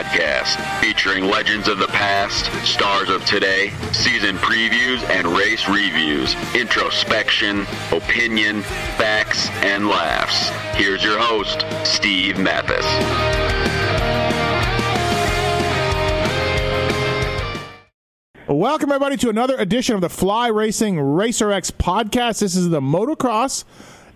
Podcast, featuring legends of the past, stars of today, season previews and race reviews, introspection, opinion, facts, and laughs. Here's your host, Steve Matthes. Welcome, everybody, to another edition of the Fly Racing Racer X podcast. This is the motocross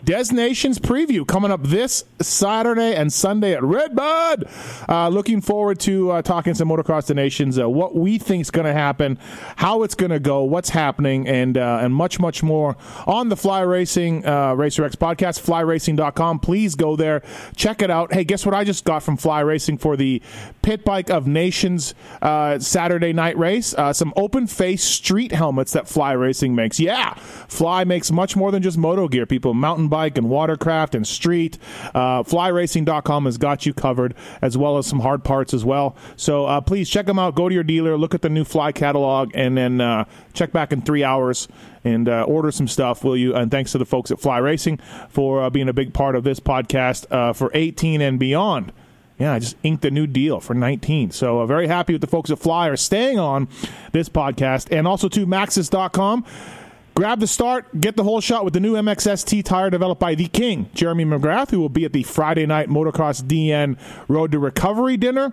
Des Nations preview coming up this Saturday and Sunday at Redbud. Uh, looking forward to uh, talking some motocross Des Nations, uh, what we think is going to happen, how it's going to go, what's happening, and uh, and much much more on the Fly Racing uh, Racer X podcast. FlyRacing.com. Please go there, check it out. Hey, guess what? I just got from Fly Racing for the Pit Bike of Nations uh, Saturday night race. some open face street helmets that Fly Racing makes. Yeah, Fly makes much more than just moto gear. People, mountain bike and watercraft and street. Uh, flyracing.com has got you covered, as well as some hard parts as well. So uh, please check them out. Go to your dealer, look at the new Fly catalog, and then uh, check back in three hours and uh, order some stuff, will you? And thanks to the folks at Fly Racing for uh, being a big part of this podcast uh, for 18 and beyond. Yeah, I just inked a new deal for 19. So uh, very happy with the folks at Fly are staying on this podcast. And also to Maxxis.com. Grab the start, get the whole shot with the new MXST tire developed by the King, Jeremy McGrath, who will be at the Friday night Motocross DN Road to Recovery dinner.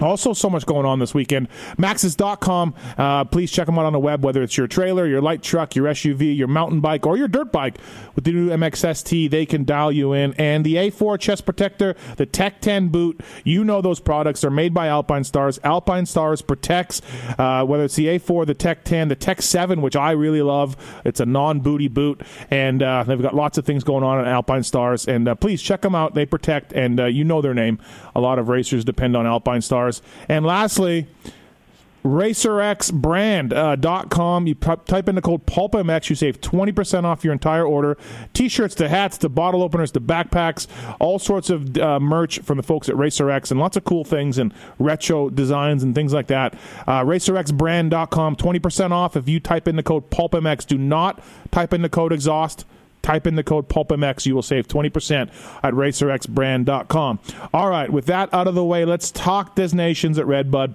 Also, so much going on this weekend. Maxxis.com. Uh, please check them out on the web, whether it's your trailer, your light truck, your SUV, your mountain bike, or your dirt bike. With the new MXST, they can dial you in. And the A4 chest protector, the Tech 10 boot, you know those products are made by Alpinestars. Alpine Stars protects, uh, whether it's the A4, the Tech 10, the Tech 7, which I really love. It's a non booty boot. And uh, they've got lots of things going on at Alpinestars. And uh, please check them out. They protect, and uh, you know their name. A lot of racers depend on Alpinestars. And lastly, racerxbrand.com. Uh, you p- type in the code PulpMX, you save 20% off your entire order. T shirts the hats the bottle openers the backpacks, all sorts of uh, merch from the folks at RacerX, and lots of cool things and retro designs and things like that. Uh, RacerXbrand.com, 20% off if you type in the code PulpMX. Do not type in the code exhaust. Type in the code PulpMX. You will save 20% at RacerXbrand.com. All right, with that out of the way, let's talk Des Nations at Redbud.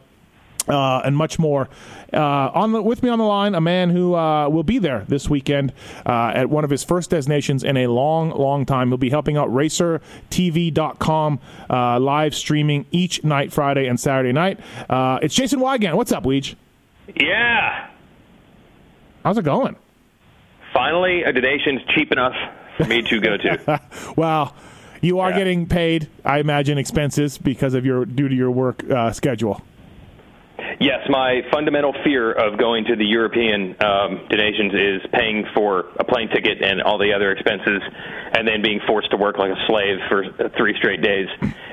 Uh, and much more. Uh, on the, with me on the line, a man who uh, will be there this weekend uh, at one of his first des Nations in a long, long time. He'll be helping out RacerTV.com uh, live streaming each night, Friday and Saturday night. Uh, it's Jason Weigandt. What's up, Weege? Yeah. How's it going? Finally, a donation's cheap enough for me to go to. well, you are Yeah. getting paid, I imagine, expenses because of your due to your work uh, schedule. yes, my fundamental fear of going to the European um, donations is paying for a plane ticket and all the other expenses, and then being forced to work like a slave for three straight days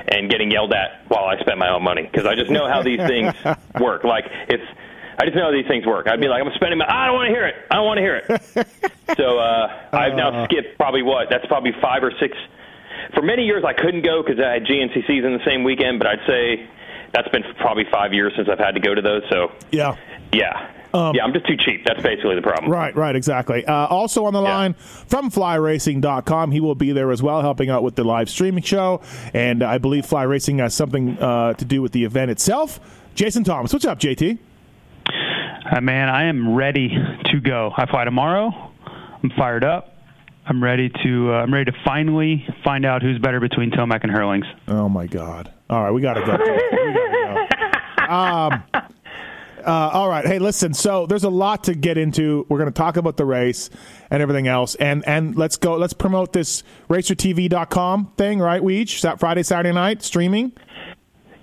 and getting yelled at while I spend my own money. Because I just know how these things work. Like it's. I just know how these things work. I'd be like, I'm spending my. I don't want to hear it. I don't want to hear it. so uh, I've now skipped probably what? That's probably five or six. For many years, I couldn't go because I had GNCCs in the same weekend. But I'd say that's been probably five years since I've had to go to those. So Yeah. yeah, yeah, I'm just too cheap. That's basically the problem. Right, right, exactly. Uh, also on the Yeah. line from flyracing.com, he will be there as well, helping out with the live streaming show. And I believe Fly Racing has something uh, to do with the event itself. Jason Thomas, what's up, JT? Uh, man, I am ready to go. I fly tomorrow. I'm fired up. I'm ready to. Uh, I'm ready to finally find out who's better between Tomac and Herlings. Oh my God! All right, we gotta go. we gotta go. Um, Uh, all right. Hey, listen. So there's a lot to get into. We're going to talk about the race and everything else, and and let's go. Let's promote this RacerTV.com thing, right? We each Friday, Saturday night streaming.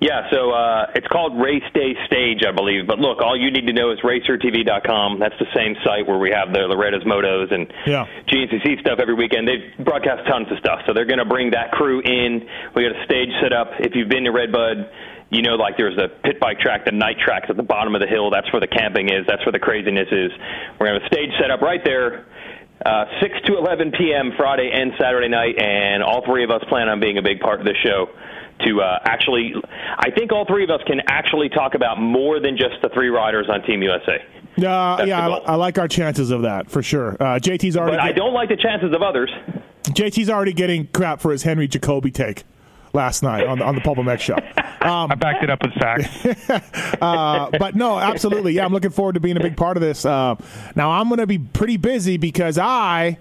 Yeah, so uh, it's called Race Day Stage, I believe. But look, all you need to know is RacerTV.com. That's the same site where we have the Loretta's Motos and yeah. GNCC stuff every weekend. They broadcast tons of stuff, so they're going to bring that crew in. We got a stage set up. If you've been to Redbud, you know, like there's a pit bike track, the night tracks at the bottom of the hill. That's where the camping is. That's where the craziness is. We're going to have a stage set up right there. Uh, 6 to 11 p.m. Friday and Saturday night, and all three of us plan on being a big part of the show to uh, actually, I think all three of us can actually talk about more than just the three riders on Team USA. Uh, yeah, I, I, like our chances of that for sure. Uh, JT's already. But I don't like the chances of others. JT's already getting crap for his Henry Jacobi take last night on, on the Pulp MX show. Um, I backed it up with facts. uh, but no, absolutely. Yeah, I'm looking forward to being a big part of this. Uh, now, I'm going to be pretty busy because I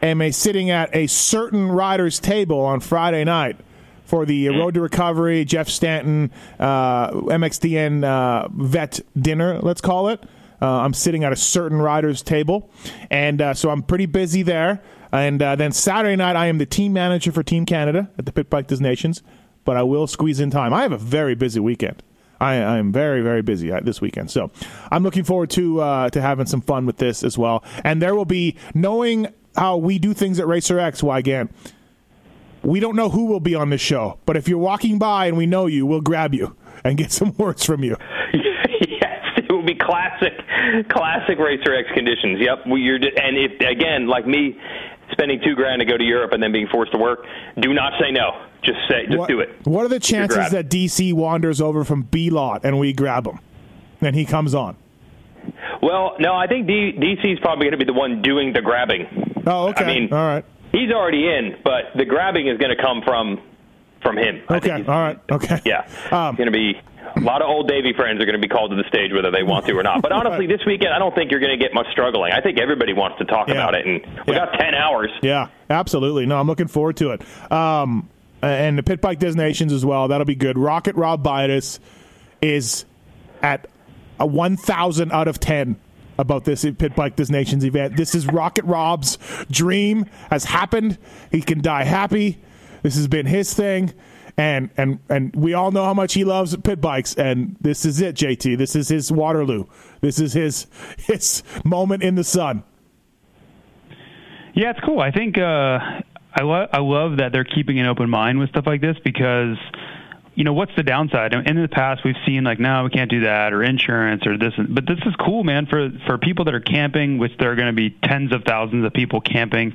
am a, sitting at a certain rider's table on Friday night for the mm-hmm. Road to Recovery, Jeff Stanton, uh, MXDN uh, vet dinner, let's call it. Uh, I'm sitting at a certain rider's table, and uh, so I'm pretty busy there. And uh, then Saturday night, I am the team manager for Team Canada at the Pit Bike Des Nations, but I will squeeze in time. I have a very busy weekend. I, am very, very busy uh, this weekend. So I'm looking forward to uh, to having some fun with this as well. And there will be knowing how we do things at Racer X. Why again? We don't know who will be on this show, but if you're walking by and we know you, we'll grab you and get some words from you. yes, it will be classic, classic Racer X conditions. Yep, we, you're and if again, like me, spending two grand to go to Europe and then being forced to work, do not say no. Just say, just what, do it. What are the chances that DC wanders over from B lot and we grab him, and he comes on? Well, no, I think D- DC is probably going to be the one doing the grabbing. Oh, okay. I mean, all right. He's already in, but the grabbing is going to come from from him. Okay, all right, okay. Yeah, um, it's going to be a lot of old Davy friends are going to be called to the stage whether they want to or not. But honestly, this weekend I don't think you're going to get much struggling. I think everybody wants to talk yeah. about it, and we yeah. got ten hours. Yeah, absolutely. No, I'm looking forward to it. Um, and the Pit Bike des Nations as well. That'll be good. Rocket Rob Bidas is at a 1,000 out of 10 about this Pit Bike des Nations event. This is Rocket Rob's dream has happened. He can die happy. This has been his thing and and and we all know how much he loves pit bikes and this is it JT this is his Waterloo this is his his moment in the sun yeah it's cool I think uh I lo- I love that they're keeping an open mind with stuff like this because you know what's the downside in the past we've seen like no we can't do that or insurance or this but this is cool man for for people that are camping which there are going to be tens of thousands of people camping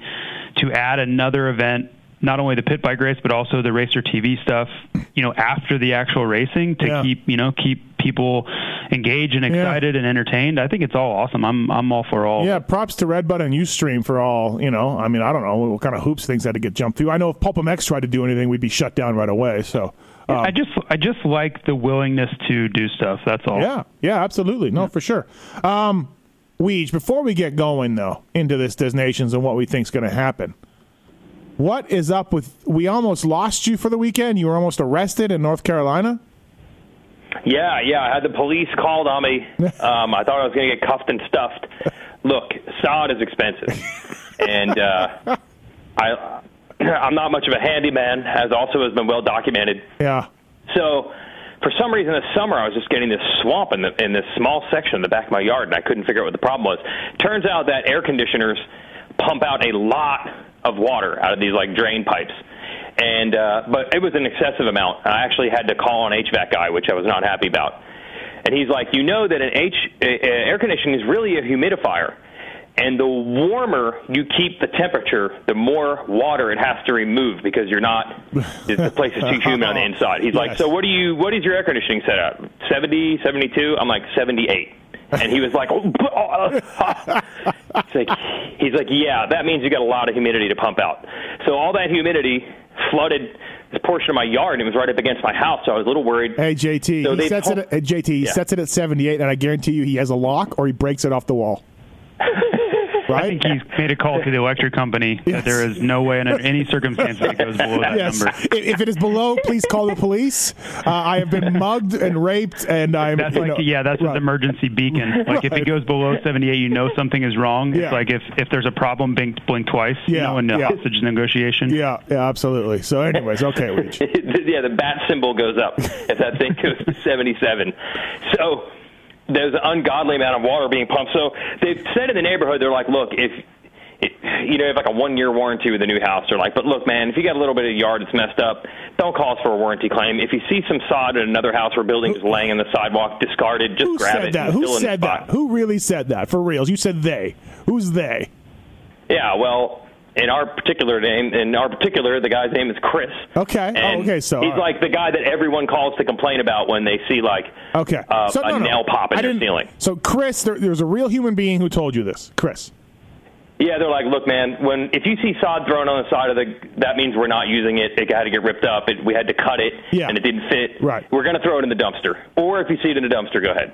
to add another event not only the pit bike race but also the racer TV stuff. You know, after the actual racing to yeah. keep you know keep people engaged and excited yeah. and entertained. I think it's all awesome. I'm I'm all for all. Yeah, props to Redbud and UStream for all. You know, I mean, I don't know what kind of hoops things had to get jumped through. I know if Pulp MX tried to do anything, we'd be shut down right away. So. Um, I just I just like the willingness to do stuff. That's all. Yeah, yeah, absolutely. No, yeah. for sure. Um, Weege, before we get going though into this Des Nations and what we think's going to happen, what is up with? We almost lost you for the weekend. You were almost arrested in North Carolina. Yeah, yeah. I had the police called on me. Um, I thought I was going to get cuffed and stuffed. Look, sod is expensive, and uh, I I'm not much of a handyman, as also has been well documented. Yeah. So, for some reason, this summer I was just getting this swamp in the in this small section in the back of my yard, and I couldn't figure out what the problem was. Turns out that air conditioners pump out a lot of water out of these like drain pipes. And uh, but it was an excessive amount. I actually had to call an HVAC guy, which I was not happy about. And he's like, you know that an H uh, air conditioning is really a humidifier. And the warmer you keep the temperature, the more water it has to remove because you're not the place is too humid on the inside. He's yes. like, so what do you what is your air conditioning set at? 70, 72? I'm like 78 and he was like, oh, oh uh, like, he's like, yeah, that means you got a lot of humidity to pump out. So all that humidity flooded this portion of my yard, and it was right up against my house. So I was a little worried. Hey JT, so he sets it. At, JT, he yeah. sets it at 78, and I guarantee you, he has a lock or he breaks it off the wall. right? I think he's made a call to the electric company Yes. that there is no way under any circumstances it goes below that yes. number. If, if it is below, please call the police. Uh, I have been mugged and raped, and I'm. That's like know, yeah, that's right. an emergency beacon. Like if it goes below 78, you know something is wrong. Yeah. It's like if if there's a problem, blink blink twice. Yeah, You know, in the yeah. hostage negotiation. Yeah, yeah, absolutely. So, anyways, okay, Leach. yeah, the bat symbol goes up if that thing goes to 77. So there's an ungodly amount of water being pumped. So they've said in the neighborhood, they're like, look, if it, you know, you have like a one year warranty with the new house. They're like, but look, man, if you got a little bit of yard that's messed up, don't call us for a warranty claim. If you see some sod in another house or building just laying on the sidewalk, discarded, just Who grab said it. that? Who fill in the said spot. that? Who really said that? For reals? You said they. Who's they? Yeah, well, in our particular name, in our particular, the guy's name is Chris. Okay. Oh, okay, so, he's right. like the guy that everyone calls to complain about when they see like Okay. uh, so, a no, no. nail pop in I their ceiling. So, Chris, there, there's a real human being who told you this. Chris. Yeah, they're like, look, man, when if you see sod thrown on the side of the, that means we're not using it. It had to get ripped up. It, we had to cut it, Yeah. and it didn't fit. Right. We're going to throw it in the dumpster, or if you see it in the dumpster, go ahead.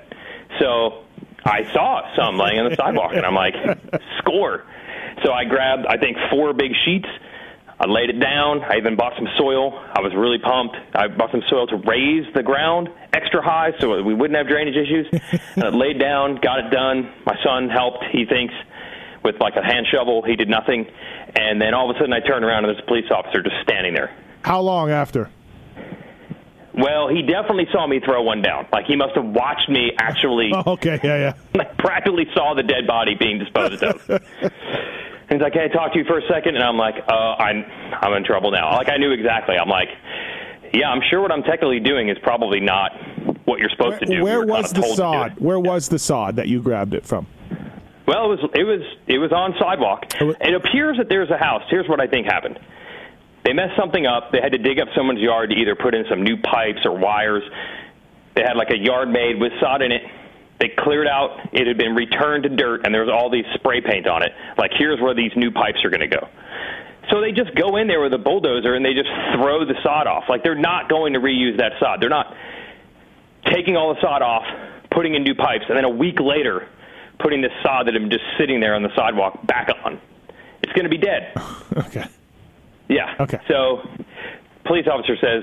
So I saw some laying on the sidewalk, and I'm like, score. So I grabbed, I think, four big sheets. I laid it down. I even bought some soil. I was really pumped. I bought some soil to raise the ground extra high so we wouldn't have drainage issues. and I uh, laid down, got it done. My son helped, he thinks, with like a hand shovel. He did nothing. And then all of a sudden I turned around and there's a police officer just standing there. How long after? Well, he definitely saw me throw one down. Like he must have watched me actually Oh, okay. Yeah, yeah. like practically saw the dead body being disposed of. He's like, "Can I talk to you for a second? And I'm like, "Uh, I'm I'm in trouble now." Like I knew exactly. I'm like, "Yeah, I'm sure what I'm technically doing is probably not what you're supposed to do." Where We was the told to do sod? Where was the sod that you grabbed it from? Well, it was it was it was on sidewalk. It appears that there's a house. Here's what I think happened. They messed something up. They had to dig up someone's yard to either put in some new pipes or wires. They had like a yard made with sod in it. They cleared out. It had been returned to dirt, and there was all these spray paint on it. Like here's where these new pipes are going to go. So they just go in there with a bulldozer and they just throw the sod off. Like they're not going to reuse that sod. They're not taking all the sod off, putting in new pipes, and then a week later putting this sod that had been just sitting there on the sidewalk back on. It's going to be dead. Okay. Yeah. Okay. So, police officer says,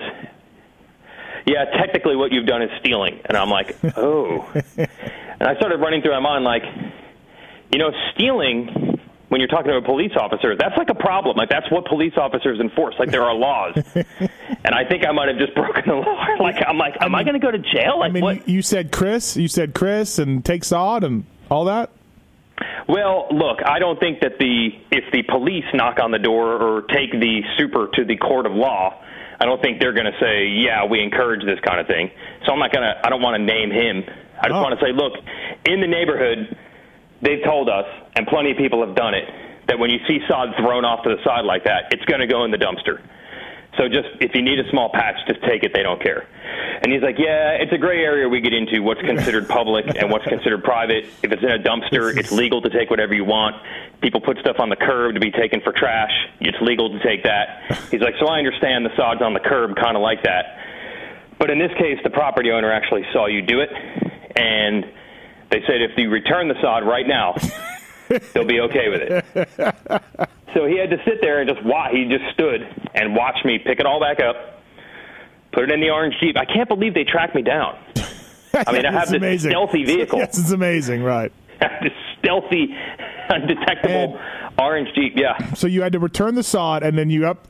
"Yeah, technically, what you've done is stealing." And I'm like, "Oh." and I started running through my mind, like, you know, stealing. When you're talking to a police officer, that's like a problem. Like that's what police officers enforce. Like there are laws, and I think I might have just broken the law. Like I'm like, am I, going to go to jail? Like I mean, what? you, you said Chris. You said Chris and take sod and all that. Well, look, I don't think that the if the police knock on the door or take the super to the court of law, I don't think they're going to say, "Yeah, we encourage this kind of thing." So I'm not going to. I don't want to name him. I just Oh. want to say, look, in the neighborhood, they've told us, and plenty of people have done it, that when you see sod thrown off to the side like that, it's going to go in the dumpster. So just if you need a small patch, just take it. They don't care. And he's like, yeah, it's a gray area we get into. What's considered public and what's considered private. If it's in a dumpster, it's legal to take whatever you want. People put stuff on the curb to be taken for trash. It's legal to take that. He's like, so I understand the sod's on the curb, kind of like that. But in this case, the property owner actually saw you do it, and they said if you return the sod right now, they'll be okay with it. So he had to sit there and just watch. He just stood and watched me pick it all back up, put it in the orange jeep. I can't believe they tracked me down. I mean, I have this amazing. stealthy vehicle, Yes, it's amazing, right? this stealthy, undetectable orange jeep. Yeah, So you had to return the sod, and then you up.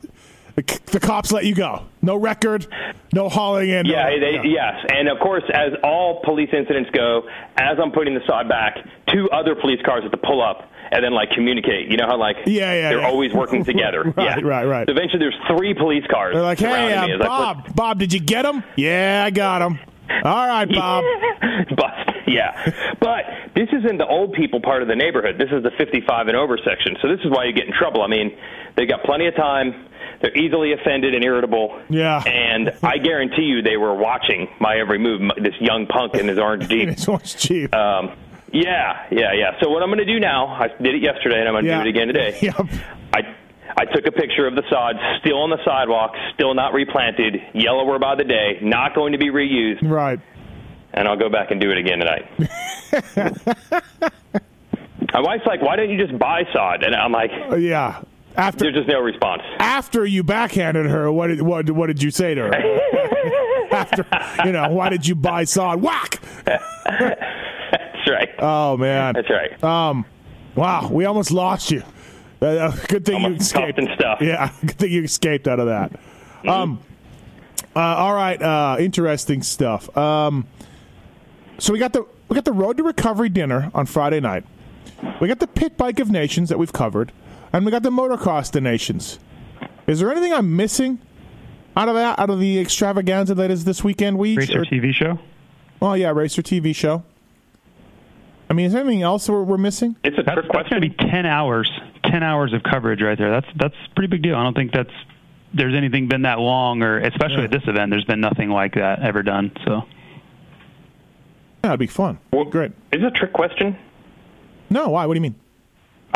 The, the cops let you go. No record, no hauling in. yeah, no, they, yes. And of course, as all police incidents go, as I'm putting the sod back, two other police cars have to pull up and then like communicate. You know how like Yeah, yeah, they're yeah. always working together. Right, yeah. right, right. So eventually, there's three police cars. They're like, hey, uh. It's like, Bob, Bob, did you get him? Yeah, I got him. All right, Bob. Bust. Yeah. But this isn't the old people part of the neighborhood. This is the 55 and over section. So this is why you get in trouble. I mean, they've got plenty of time. They're easily offended and irritable. Yeah. And I guarantee you they were watching my every move, this young punk in his orange Jeep. It's orange cheap. Um, yeah, yeah, yeah. So what I'm going to do now, I did it yesterday and I'm going to Yeah. do it again today. Yep. I I took a picture of the sod still on the sidewalk, still not replanted, yellower by the day, not going to be reused, right. and I'll go back and do it again tonight. My wife's like, "Why don't you just buy sod?" And I'm like, Uh, yeah. After "There's just no response." after you backhanded her, what did what what did you say to her? after you know, why did you buy sod? Whack. That's right. Oh man. That's right. Um, wow, we almost lost you. Uh, uh, good thing you escaped. and stuff. Yeah, good thing you escaped out of that. Mm-hmm. Um, uh, all right, uh, interesting stuff. Um, so we got the we got the Road to Recovery dinner on Friday night. We got the Pit Bike of Nations that we've covered, and we got the Motocross of Nations. Is there anything I'm missing out of that? Out of the extravaganza that is this weekend? Week? Racer TV show. Oh yeah, Racer TV show. I mean, is there anything else we're, we're missing? It's a That's, trick that's going to question. be ten hours. Ten hours of coverage right there. That's that's a pretty big deal. I don't think that's there's anything been that long, or especially Yeah. at this event. There's been nothing like that ever done. So Yeah, it'd be fun. Well, Great. Is it a trick question? No, why? What do you mean?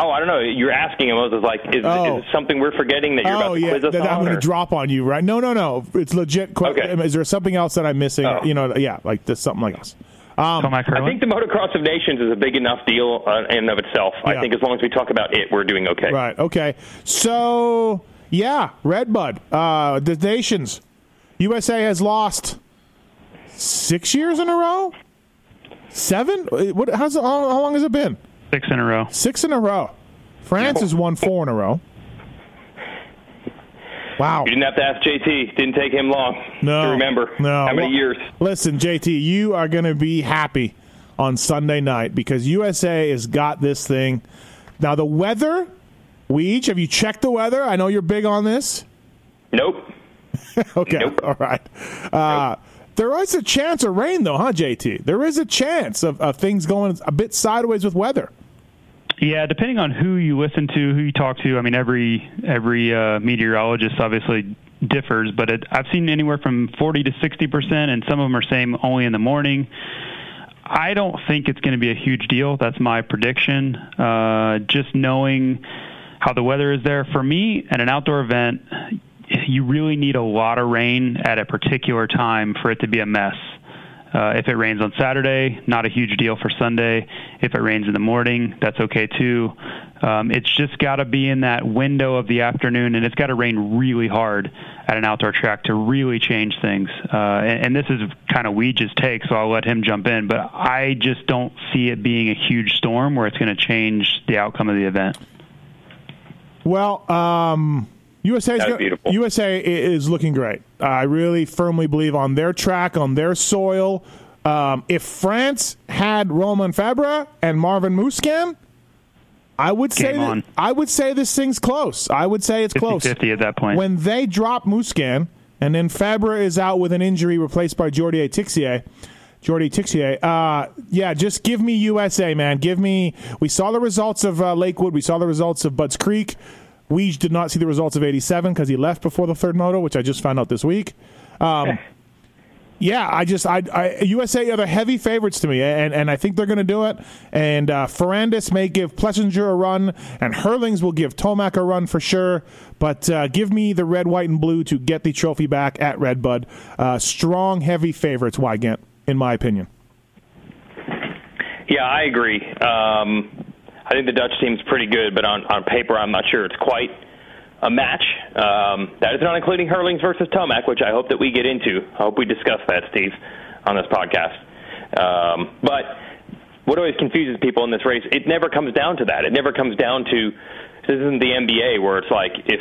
Oh, I don't know. You're asking him. I was like, is, Oh. is it something we're forgetting that you're oh about to yeah, quiz us that I'm going to drop on you, right? No, no, no. It's legit. que- Okay. Is there something else that I'm missing? Oh. You know, yeah, like this, something like this. Tomac I think the Motocross of Nations is a big enough deal uh, in and of itself. Yeah. I think as long as we talk about it, we're doing okay. Right. Okay. So yeah, Redbud, uh, the nations, USA has lost six years in a row. Seven? Uh, What? How's how, how long has it been? Six in a row. Six in a row. France has won four in a row. Wow. You didn't have to ask JT. Didn't take him long No. to remember No. how many years. Listen, JT, you are going to be happy on Sunday night because USA has got this thing. Now, the weather, we each, have you checked the weather? I know you're big on this. Nope. Okay. Nope. All right. Uh, There is a chance of rain, though, huh, JT? There is a chance of, of things going a bit sideways with weather. Yeah, depending on who you listen to, who you talk to. I mean, every every uh, meteorologist obviously differs, but it, I've seen anywhere from 40 to 60 percent, and some of them are saying only in the morning. I don't think it's going to be a huge deal. That's my prediction. Uh, just knowing how the weather is there for me at an outdoor event, you really need a lot of rain at a particular time for it to be a mess. Uh, if it rains on Saturday, not a huge deal for Sunday. If it rains in the morning, that's okay too. Um, it's just got to be in that window of the afternoon, and it's got to rain really hard at an outdoor track to really change things. Uh, and, and this is kind of Weege's take, so I'll let him jump in. But I just don't see it being a huge storm where it's going to change the outcome of the event. Well, um, USA is go- beautiful. USA is looking great. I really firmly believe on their track, on their soil. Um, if France had Romain Febvre and Marvin Musquin, I would say that. I would say this thing's close. I would say it's close. 50-50 at that point. When they drop Musquin and then Febvre is out with an injury replaced by Jordi Tixier, Jordi Tixier, uh, yeah, just give me USA, man. Give me. We saw the results of uh, Lakewood. We saw the results of Budds Creek. We did not see the results of 87 because he left before the third moto, which I just found out this week. Um, yeah, I just I, I USA are the heavy favorites to me, and and I think they're going to do it. And uh, Ferrandis may give Plessinger a run, and Herlings will give Tomac a run for sure. But uh, give me the red, white, and blue to get the trophy back at Redbud. Uh, strong, heavy favorites, Weigandt, in my opinion. Yeah, I agree. Um, I think the Dutch team's pretty good, but on, on paper, I'm not sure it's quite a match. Um, that is not including Herlings versus Tomac, which I hope that we get into. I hope we discuss that, Steve, on this podcast. Um, but what always confuses people in this race, it never comes down to that. It never comes down to this isn't the NBA where it's like if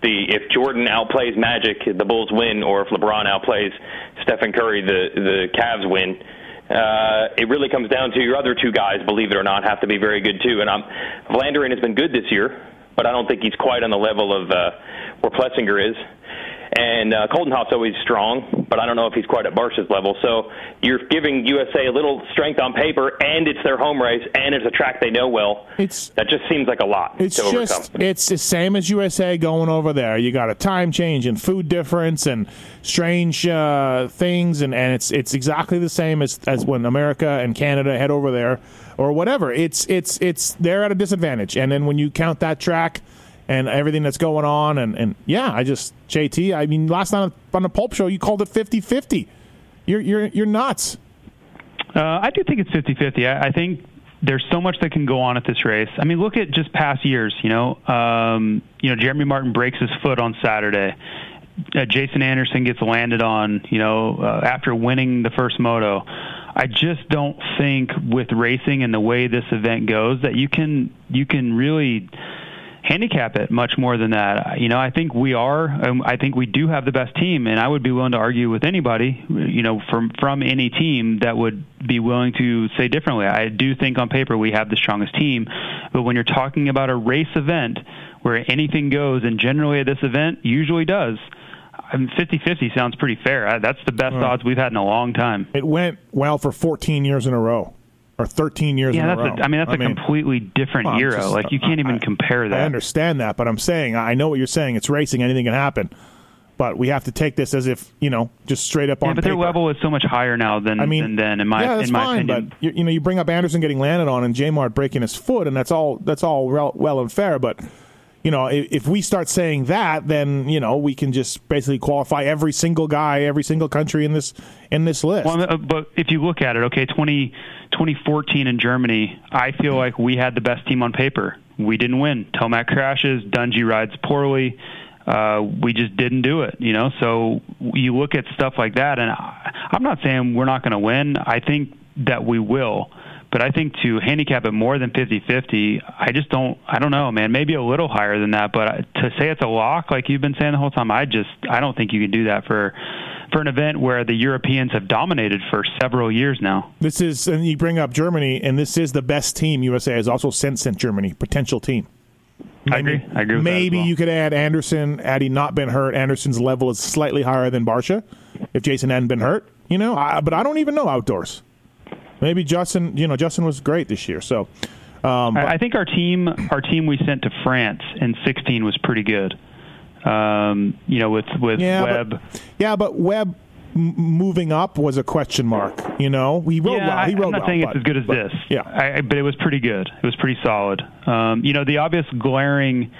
the if Jordan outplays Magic, the Bulls win, or if LeBron outplays Stephen Curry, the the Cavs win. Uh, it really comes down to your other two guys, believe it or not, have to be very good too. And I'm, Vlaanderen has been good this year, but I don't think he's quite on the level of uh, where Plessinger is. And uh, Coldenhoff's always strong, but I don't know if he's quite at Barcia's level. So you're giving USA a little strength on paper, and it's their home race, and it's a track they know well. It's that just seems like a lot It's to overcome. just it's the same as USA going over there. You got a time change and food difference and strange uh, things, and, and it's it's exactly the same as as when America and Canada head over there or whatever. It's it's it's they're at a disadvantage, and then when you count that track and everything that's going on, and and yeah, I just JT. I mean, last night on the Pulp Show, you called it 50-50. You're you're you're nuts. Uh, I do think it's 50-50. I, I think there's so much that can go on at this race. I mean, look at just past years. You know, um, you know, Jeremy Martin breaks his foot on Saturday. Uh, Jason Anderson gets landed on. You know, uh, after winning the first moto. I just don't think with racing and the way this event goes that you can you can really handicap it much more than that. You know, I think we are. Um, I think we do have the best team, and I would be willing to argue with anybody, you know, from from any team that would be willing to say differently. I do think on paper we have the strongest team, but when you're talking about a race event where anything goes, and generally this event usually does. I mean, 50-50 sounds pretty fair. That's the best odds we've had in a long time. It went well for 14 years in a row or 13 years yeah, in that's a I mean, that's I a mean, completely different well, just- like you can't even I- compare that. I understand that, but I'm saying I know what you're saying. It's racing; anything can happen. But we have to take this as if you know, just straight up Yeah, on but paper. their level is so much higher now than I mean, than then. In my yeah, that's in my fine. opinion, But you, you know, you bring up Anderson getting landed on and J Mart breaking his foot, and that's all. That's all well and fair. But you know, if, if we start saying that, then you know we can just basically qualify every single guy, every single country in this in this list. Well, uh, but if you look at it, okay, 20, 2014 in Germany, I feel like we had the best team on paper. We didn't win. Tomac crashes. Dungey rides poorly. Uh, we just didn't do it, you know. So you look at stuff like that, and I, I'm not saying we're not going to win. I think that we will, but I think to handicap it more than 50-50, I just don't. I don't know, man. Maybe a little higher than that, but to say it's a lock, like you've been saying the whole time, I just I don't think you can do that for for an event where the Europeans have dominated for several years now. This is, and you bring up Germany, and this is the best team USA has also sent sent Germany potential team. I agree. I agree with that maybe well. you could add Anderson. Had he not been hurt, Anderson's level is slightly higher than Barcia. If Jason hadn't been hurt, you know, I, but I don't even know outdoors. Maybe Justin, you know, Justin was great this year. So um, I, I think our team, our team we sent to France in 16 was pretty good. Um, you know, with with yeah, Webb. but, yeah, but Webb m- moving up was a question mark. You know, he rode yeah, well. He rode I'm not well, saying but- it's as good as but- this. Yeah, I- but it was pretty good. It was pretty solid. Um, you know, the obvious glaring,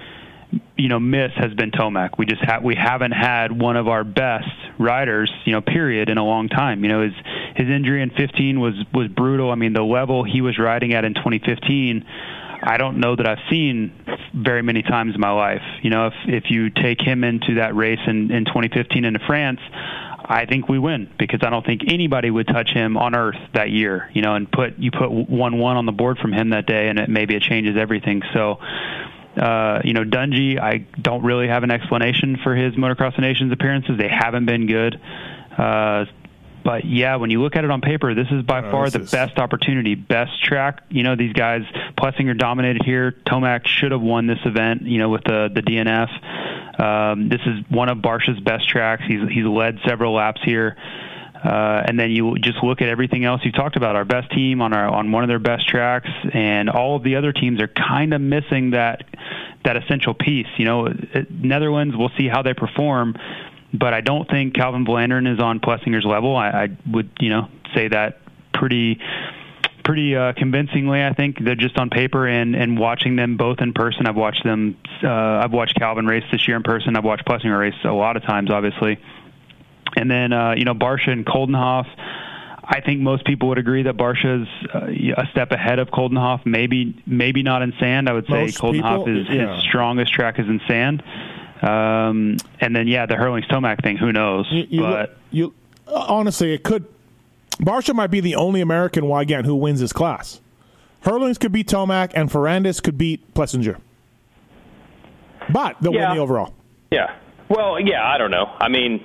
you know, miss has been Tomac. We just ha- we haven't had one of our best riders, you know, period, in a long time. You know, his his injury in 15 was was brutal. I mean, the level he was riding at in 2015. I don't know that I've seen very many times in my life. You know, if if you take him into that race in, in 2015 into France, I think we win because I don't think anybody would touch him on earth that year. You know, and put you put one one on the board from him that day, and it maybe it changes everything. So. Uh, you know, Dungey, I don't really have an explanation for his Motocross of Nations appearances. They haven't been good. Uh, but yeah, when you look at it on paper, this is by Uh, far the is- best opportunity, best track. You know, these guys, Plessinger dominated here. Tomac should have won this event. You know, with the the DNF. Um, this is one of Barcia's best tracks. He's he's led several laps here. Uh, and then you just look at everything else you talked about. Our best team on our on one of their best tracks, and all of the other teams are kind of missing that that essential piece. You know, it- Netherlands. We'll see how they perform, but I don't think Calvin Vlaanderen is on Plessinger's level. I, I would you know say that pretty pretty uh, convincingly. I think they're just on paper and and watching them both in person. I've watched them. Uh, I've watched Calvin race this year in person. I've watched Plessinger race a lot of times, obviously. And then uh, you know Barcia and Coldenhoff. I think most people would agree that Barcia's uh, a step ahead of Coldenhoff. Maybe maybe not in sand. I would say Most Coldenhoff people- is yeah. his strongest track is in sand. Um, and then yeah, the Herlings Tomac thing. Who knows? you, you, but you honestly, it could. Barcia might be the only American again who wins his class. Herlings could beat Tomac, and Ferrandis could beat Plessinger. But they'll Yeah. win the overall. Yeah. Well, yeah, I don't know. I mean,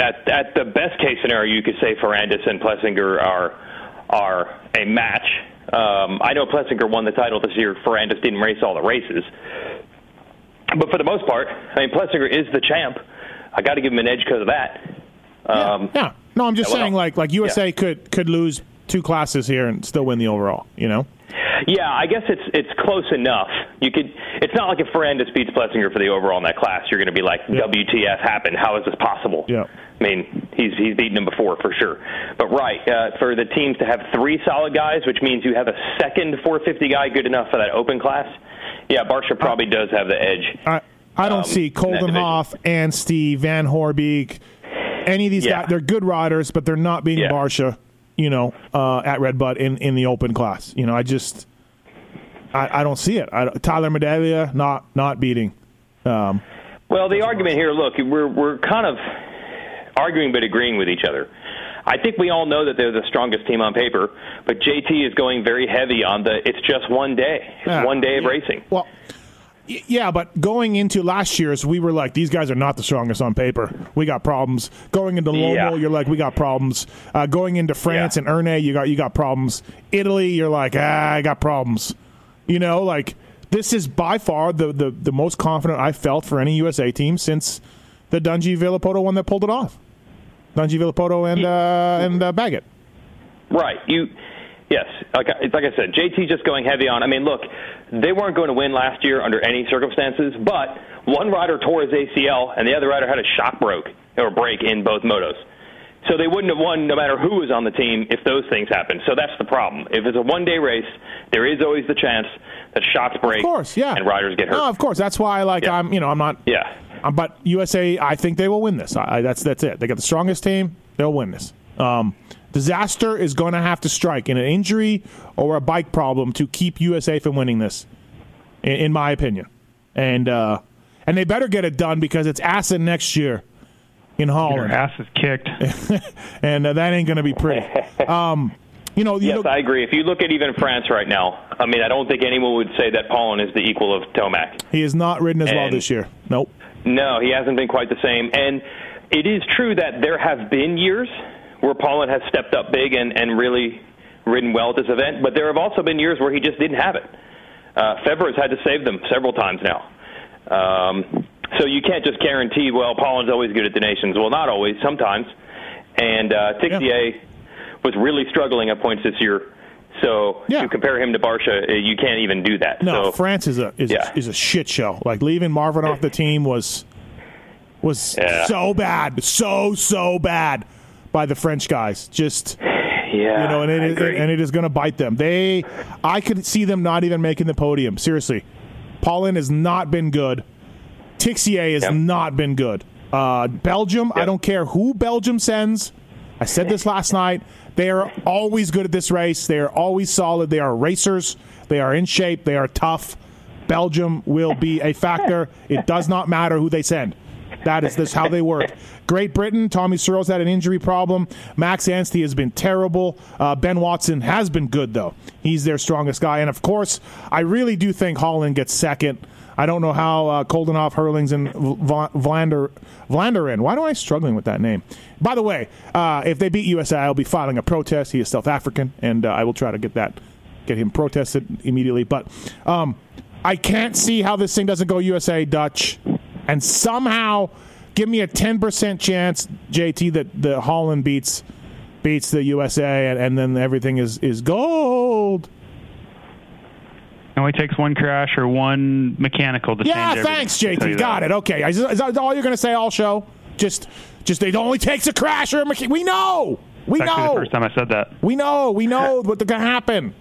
at at the best case scenario, you could say Ferrandis and Plessinger are are a match. Um, I know Plessinger won the title this year. Ferrandis didn't race all the races, but for the most part, I mean, Plessinger is the champ. I got to give him an edge because of that. Um, Yeah. No, I'm just Yeah, well, saying, like, like USA yeah. could could lose two classes here and still win the overall. You know. Yeah, I guess it's it's close enough. You could. It's not like if Ferrandis beats Plessinger for the overall in that class, you're going to be like, Yeah. "WTF happened? How is this possible?" Yeah. I mean, he's he's beaten him before for sure. But right, uh, for the teams to have three solid guys, which means you have a second 450 guy good enough for that open class. Yeah, Barcia probably does have the edge. I I don't Um, see in that Coldenhoff and Steve Van Horebeek. Any of these Yeah. guys, they're good riders, but they're not beating Yeah. Barcia. you know, uh, at Red Bud in, in the open class. You know, I just I, I don't see it. I, Tyler Medaglia not not beating. Um, well, the argument here, look, we're we're kind of arguing but agreeing with each other. I think we all know that they're the strongest team on paper, but JT is going very heavy on the it's just one day. It's yeah. one day of racing. Well, yeah, but going into last year's, we were like, these guys are not the strongest on paper. We got problems. Going into Lommel, yeah. you're like, we got problems. Uh, going into France yeah. and Ernée, you got you got problems. Italy, you're like, ah, I got problems. You know, like this is by far the, the, the most confident I felt for any USA team since the Dungey Villopoto one that pulled it off. Dungey Villopoto and uh, and uh, Baggett. Right. You. Yes. Like like I said, JT just going heavy on. I mean, look, they weren't going to win last year under any circumstances, but one rider tore his ACL and the other rider had a shock broke or break in both motos. So they wouldn't have won no matter who was on the team if those things happened. So that's the problem. If it's a one day race, there is always the chance that shots break. Of course, yeah. And riders get hurt. No, of course. That's why, like, yeah. I'm, you know, I'm not. Yeah. Um, but USA, I think they will win this. I, that's that's it. They got the strongest team. They'll win this. Um, disaster is going to have to strike in an injury or a bike problem to keep USA from winning this, in, in my opinion. And uh, and they better get it done because it's Assen next year in Holland. Your ass is kicked, and uh, that ain't going to be pretty. Um, you know, you yes, know, I agree. If you look at even France right now, I mean, I don't think anyone would say that Paulin is the equal of Tomac. He has not ridden as and, well this year. Nope. No, he hasn't been quite the same. And it is true that there have been years where Paulin has stepped up big and, and really ridden well at this event, but there have also been years where he just didn't have it. Uh, has had to save them several times now. Um, so you can't just guarantee, well, Paulin's always good at the nations. Well, not always, sometimes. And uh, Tixier yeah. was really struggling at points this year. So yeah. to compare him to Barcia, uh, you can't even do that. No, so, France is a is, yeah. is a shit show. Like leaving Marvin off the team was was yeah. so bad, so so bad by the French guys. Just yeah, you know, and it, and it is going to bite them. They, I could see them not even making the podium. Seriously, Paulin has not been good. Tixier has yep. not been good. Uh, Belgium, yep. I don't care who Belgium sends. I said this last night. They are always good at this race. They are always solid. They are racers. They are in shape. They are tough. Belgium will be a factor. It does not matter who they send. That is this how they work. Great Britain, Tommy Searles had an injury problem. Max Anstie has been terrible. Uh, ben Watson has been good though. He's their strongest guy, and of course, I really do think Holland gets second. I don't know how uh, Coldenhoff, Herlings, and Vlander, Vlaanderen. Why am I struggling with that name? By the way, uh, if they beat USA, I'll be filing a protest. He is South African, and uh, I will try to get that, get him protested immediately. But um, I can't see how this thing doesn't go USA Dutch, and somehow give me a ten percent chance, JT, that the Holland beats beats the USA, and, and then everything is is gold only takes one crash or one mechanical to yeah, change Yeah, thanks, JT. Got it. Okay. Is, is that all you're going to say all show? Just, just it only takes a crash or a mechanical. We know. We That's know. the first time I said that. We know. We know what's going to happen.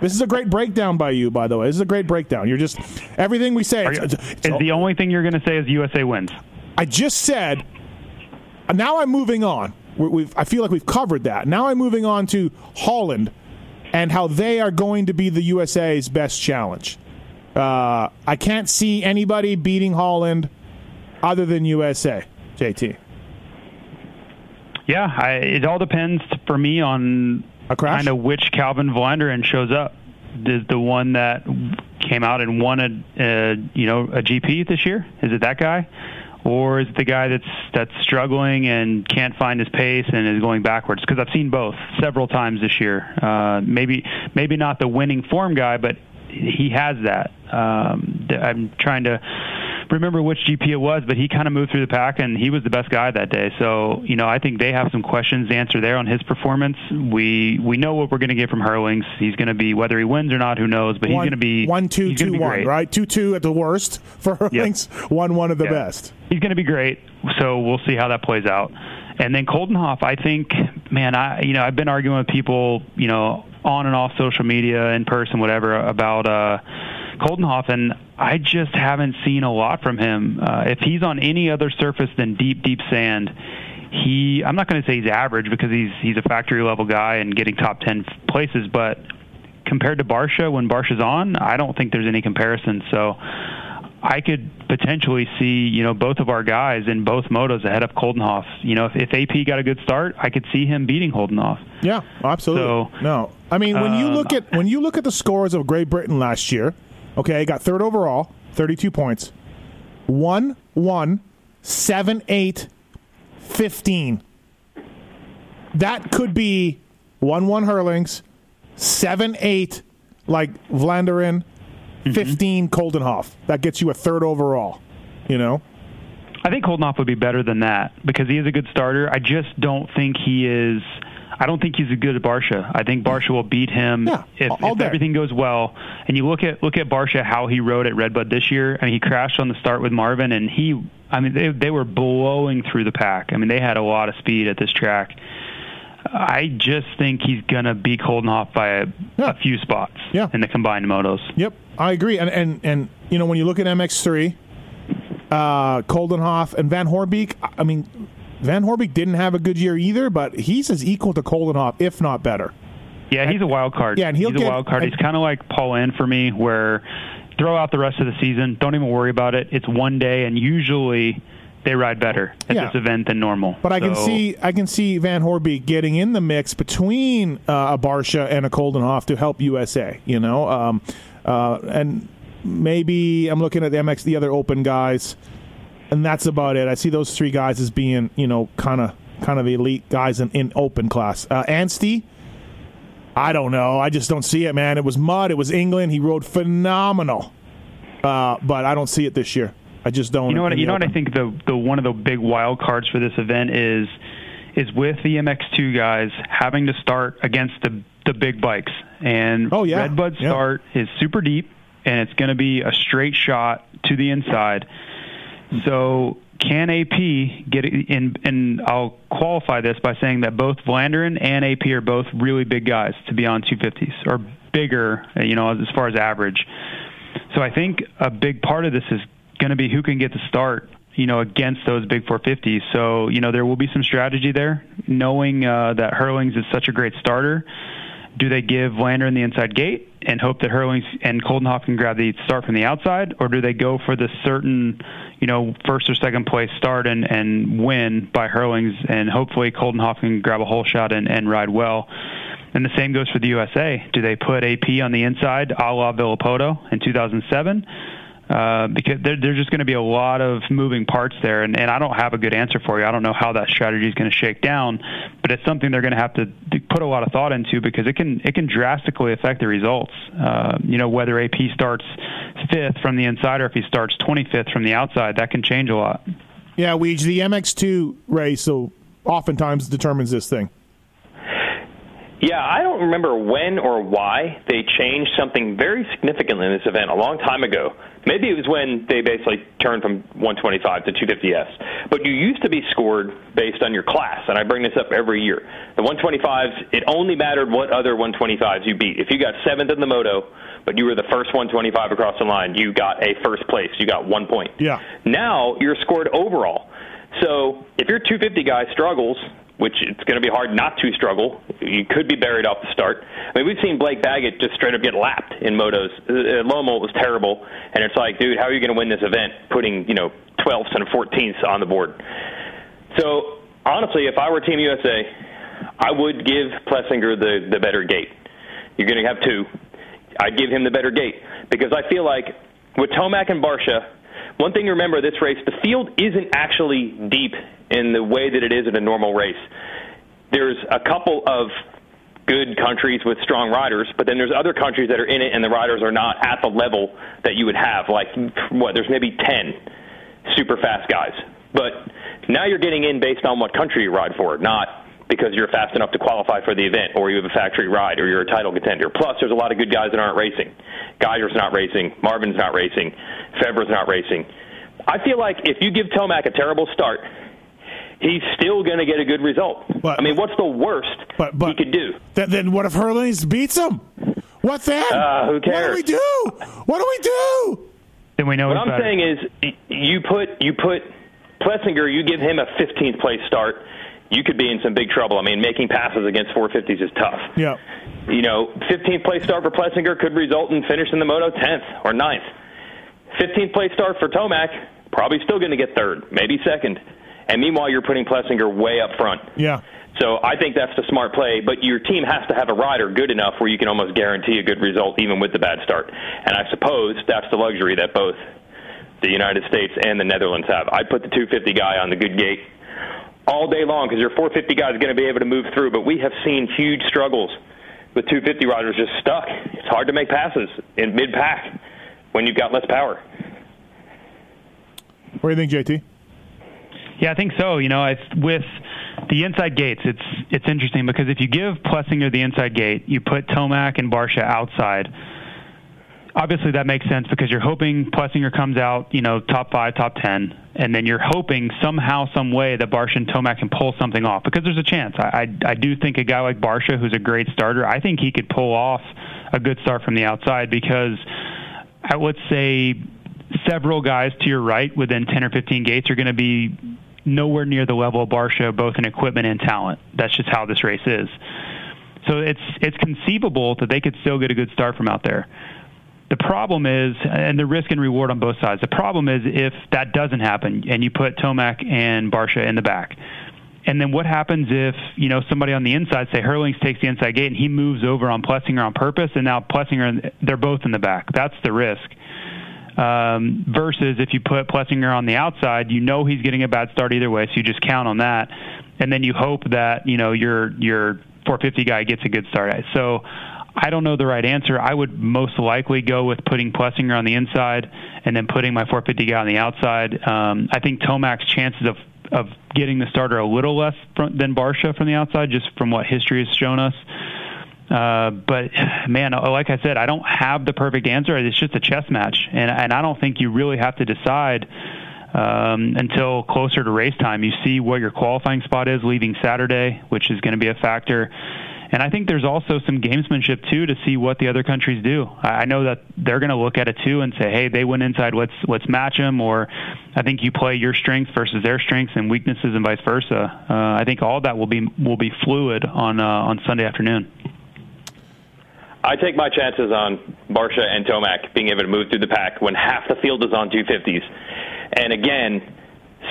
This is a great breakdown by you, by the way. This is a great breakdown. You're just everything we say. It's, it's, it's, is the only thing you're going to say is USA wins? I just said. Now I'm moving on. We've, I feel like we've covered that. Now I'm moving on to Holland and how they are going to be the USA's best challenge. Uh, I can't see anybody beating Holland other than USA. JT. Yeah, I, it all depends for me on kind of which Calvin Vlaanderen shows up. Is the one that came out and won a, a you know a GP this year? Is it that guy? Or is it the guy that's that's struggling and can't find his pace and is going backwards? Because I've seen both several times this year. Uh, maybe maybe not the winning form guy, but he has that. Um, I'm trying to remember which GP it was, but he kind of moved through the pack and he was the best guy that day. So, you know, I think they have some questions to answer there on his performance. We we know what we're going to get from Herlings. He's going to be whether he wins or not, who knows? But he's going to be one two two one, great. right? Two two at the worst for Herlings, yep. one one at the yep. best. He's going to be great. So we'll see how that plays out. And then Coldenhoff, I think, man, I you know I've been arguing with people, you know, on and off social media, in person, whatever, about uh, Coldenhoff, and I just haven't seen a lot from him. Uh, if he's on any other surface than deep, deep sand, he I'm not going to say he's average because he's he's a factory level guy and getting top ten places, but compared to Barcia when Barcia's on, I don't think there's any comparison. So I could potentially see, you know, both of our guys in both motos ahead of Coldenhoff. You know, if, if AP got a good start, I could see him beating Coldenhoff. Yeah, absolutely. So, no, I mean when um, you look at when you look at the scores of Great Britain last year, okay, got third overall, thirty-two points, one, one, seven, eight, fifteen. That could be one, one Herlings, seven, eight, like Vlaanderen, mm-hmm. 15 Coldenhoff. That gets you a third overall, you know? I think Coldenhoff would be better than that because he is a good starter. I just don't think he is. I don't think he's as good as Barcia. I think Barcia will beat him yeah, if, if everything goes well. And you look at look at Barcia how he rode at Redbud this year. I mean, he crashed on the start with Marvin, and he. I mean, they they were blowing through the pack. I mean, they had a lot of speed at this track. I just think he's going to beat Coldenhoff by a, yeah. a few spots yeah. in the combined motos. Yep, I agree. And and and you know when you look at MX3, uh, Coldenhoff and Van Horebeek, I mean, Van Horebeek didn't have a good year either, but he's as equal to Coldenhoff, if not better. Yeah, he's a wild card. Yeah, and he'll he's get, a wild card. he's kind of like Paulin for me, where throw out the rest of the season. Don't even worry about it. It's one day, and usually they ride better at yeah. this event than normal. But I can see I can see Van Horebeek getting in the mix between uh, a Barcia and a Coldenhoff to help USA. You know, um, uh, and maybe I'm looking at the MX the other Open guys, and that's about it. I see those three guys as being you know kind of kind of elite guys in, in Open class. Uh, Anstie. I don't know. I just don't see it, man. It was mud. It was England. He rode phenomenal, uh, but I don't see it this year. I just don't. You know what? You know what I think the the one of the big wild cards for this event is is with the MX2 guys having to start against the the big bikes. And oh, yeah. Redbud start yeah. is super deep and it's going to be a straight shot to the inside. So can AP get in? And I'll qualify this by saying that both Vlaanderen and AP are both really big guys to be on 250s or bigger, you know, as far as average. So I think a big part of this is going to be who can get the start you know, against those big 450s. So, you know, there will be some strategy there, knowing uh, that Herlings is such a great starter. Do they give Vlaanderen the inside gate and hope that Herlings and Coldenhoff can grab the start from the outside, or do they go for the certain, you know, first or second place start and, and win by Herlings, and hopefully Coldenhoff can grab a hole shot and, and ride well? And the same goes for the USA. Do they put AP on the inside, a la Villopoto in 2007? Uh, because there, there's just going to be a lot of moving parts there, and, and I don't have a good answer for you. I don't know how that strategy is going to shake down, but it's something they're going to have to put a lot of thought into because it can it can drastically affect the results. Uh, you know, whether AP starts fifth from the inside or if he starts 25th from the outside, that can change a lot. Yeah, we the MX2 race so oftentimes determines this thing. Yeah, I don't remember when or why they changed something very significantly in this event a long time ago. Maybe it was when they basically turned from 125 to 250S. But you used to be scored based on your class, and I bring this up every year. The 125s, it only mattered what other 125s you beat. If you got seventh in the moto, but you were the first 125 across the line, you got a first place. You got one point. Yeah. Now you're scored overall. So if your 250 guy struggles, which it's going to be hard not to struggle. You could be buried off the start. I mean, we've seen Blake Baggett just straight up get lapped in motos. Uh, Lommel was terrible, and it's like, dude, how are you going to win this event putting you know 12ths and 14ths on the board? So honestly, if I were Team USA, I would give Plessinger the the better gate. You're going to have two. I'd give him the better gate because I feel like with Tomac and Barcia, one thing to remember this race, the field isn't actually deep in the way that it is in a normal race. There's a couple of good countries with strong riders, but then there's other countries that are in it and the riders are not at the level that you would have. Like what? There's maybe 10 super fast guys. But now you're getting in based on what country you ride for, not because you're fast enough to qualify for the event or you have a factory ride or you're a title contender. Plus, there's a lot of good guys that aren't racing. Geiger's not racing. Marvin's not racing. Febvre's not racing. I feel like if you give Tomac a terrible start, he's still going to get a good result. But, I mean, what's the worst but, but, he could do? Th- then what if Herlings beats him? What then? Uh, who cares? What do we do? What do we do? then we know. What I'm better. saying is, you put you put Plessinger, you give him a 15th place start, you could be in some big trouble. I mean, making passes against 450s is tough. Yeah. You know, 15th place start for Plessinger could result in finishing the moto 10th or 9th. 15th place start for Tomac, probably still going to get third, maybe second. And meanwhile, you're putting Plessinger way up front. Yeah. So I think that's the smart play, but your team has to have a rider good enough where you can almost guarantee a good result even with the bad start. And I suppose that's the luxury that both the United States and the Netherlands have. I put the 250 guy on the good gate all day long because your 450 guy is going to be able to move through, but we have seen huge struggles with 250 riders just stuck. It's hard to make passes in mid pack when you've got less power. What do you think, JT? Yeah, I think so. You know, it's with the inside gates. It's it's interesting because if you give Plessinger the inside gate, you put Tomac and Barcia outside. Obviously, that makes sense because you're hoping Plessinger comes out, you know, top five, top ten, and then you're hoping somehow, some way that Barcia and Tomac can pull something off because there's a chance. I I, I do think a guy like Barcia, who's a great starter, I think he could pull off a good start from the outside because I would say several guys to your right within 10 or 15 gates are going to be nowhere near the level of Barcia, both in equipment and talent. That's just how this race is. So it's it's conceivable that they could still get a good start from out there. The problem is, and the risk and reward on both sides. The problem is if that doesn't happen and you put Tomac and Barcia in the back. And then what happens if, you know, somebody on the inside, say Herlings takes the inside gate and he moves over on Plessinger on purpose and now Plessinger, they're both in the back. That's the risk. Um, versus if you put Plessinger on the outside, you know he's getting a bad start either way, so you just count on that, and then you hope that you know your your 450 guy gets a good start. So I don't know the right answer. I would most likely go with putting Plessinger on the inside and then putting my 450 guy on the outside. Um, I think Tomac's chances of of getting the starter a little less from, than Barcia from the outside, just from what history has shown us. Uh, but man, like I said, I don't have the perfect answer. It's just a chess match, and and I don't think you really have to decide um, until closer to race time. You see what your qualifying spot is leaving Saturday, which is going to be a factor. And I think there's also some gamesmanship too to see what the other countries do. I know that they're going to look at it too and say, "Hey, they went inside. Let's let's match them." Or I think you play your strengths versus their strengths and weaknesses, and vice versa. Uh, I think all that will be will be fluid on uh, on Sunday afternoon. I take my chances on Barcia and Tomac being able to move through the pack when half the field is on 250s. And again,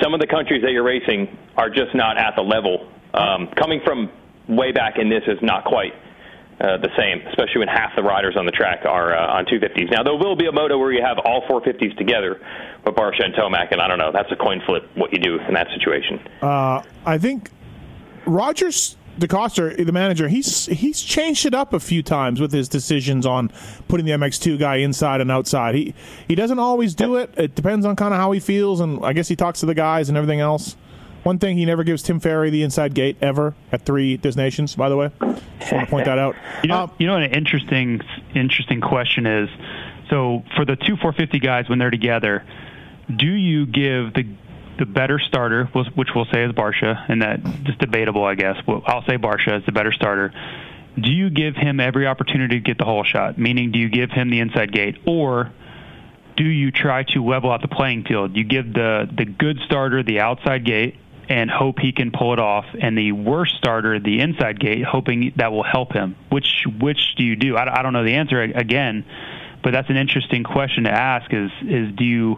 some of the countries that you're racing are just not at the level. Um, coming from way back in this is not quite uh, the same, especially when half the riders on the track are uh, on 250s. Now, there will be a moto where you have all 450s together with Barcia and Tomac, and I don't know, that's a coin flip what you do in that situation. Uh, I think Rogers DeCoster, the manager, he's he's changed it up a few times with his decisions on putting the MX2 guy inside and outside. He he doesn't always do it. It depends on kind of how he feels, and I guess he talks to the guys and everything else. One thing he never gives Tim Ferry the inside gate ever at three destinations. By the way, just want to point that out. You know, Um, you know, what an interesting interesting question is. So for the two 450 guys when they're together, do you give the the better starter, which we'll say is Barcia, and that just debatable, I guess. Well, I'll say Barcia is the better starter. Do you give him every opportunity to get the hole shot? Meaning, do you give him the inside gate, or do you try to level out the playing field? You give the the good starter the outside gate and hope he can pull it off, and the worst starter the inside gate, hoping that will help him. Which which do you do? I, I don't know the answer again, but that's an interesting question to ask. Is is do you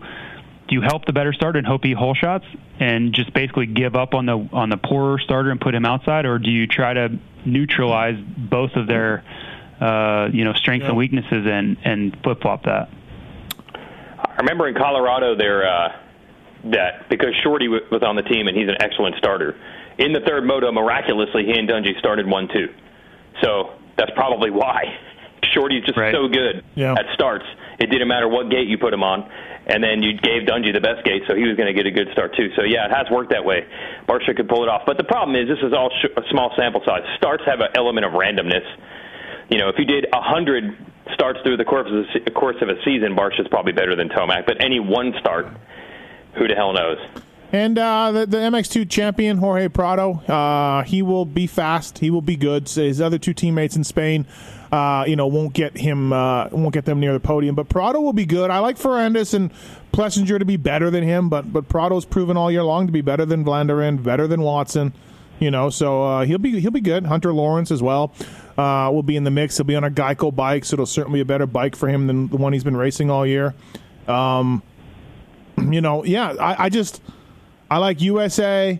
do you help the better starter and hope he hole shots and just basically give up on the on the poorer starter and put him outside, or do you try to neutralize both of their uh, you know strengths Yeah. and weaknesses and and flip flop that? I remember in Colorado there uh, that because Shorty was on the team and he's an excellent starter. In the third moto, miraculously, he and Dungey started one two. So that's probably why Shorty's just Right. so good Yeah. at starts. It didn't matter what gate you put him on, and then you gave Dungey the best gate, so he was going to get a good start too. So yeah, it has worked that way. Barcia could pull it off, but the problem is this is all sh- a small sample size. Starts have an element of randomness. You know, if you did a hundred starts through the course of the se- course of a season, Barcia's probably better than Tomac. But any one start, who the hell knows? And uh, the, the MX2 champion, Jorge Prado, uh, he will be fast. He will be good. His other two teammates in Spain uh, you know, won't get him, uh, won't get them near the podium. But Prado will be good. I like Ferrandis and Plessinger to be better than him, but but Prado's proven all year long to be better than Vlaanderen, better than Watson. You know, so uh, he'll be he'll be good. Hunter Lawrence as well uh, will be in the mix. He'll be on a Geico bike, so it'll certainly be a better bike for him than the one he's been racing all year. Um, you know, yeah, I, I just I like USA,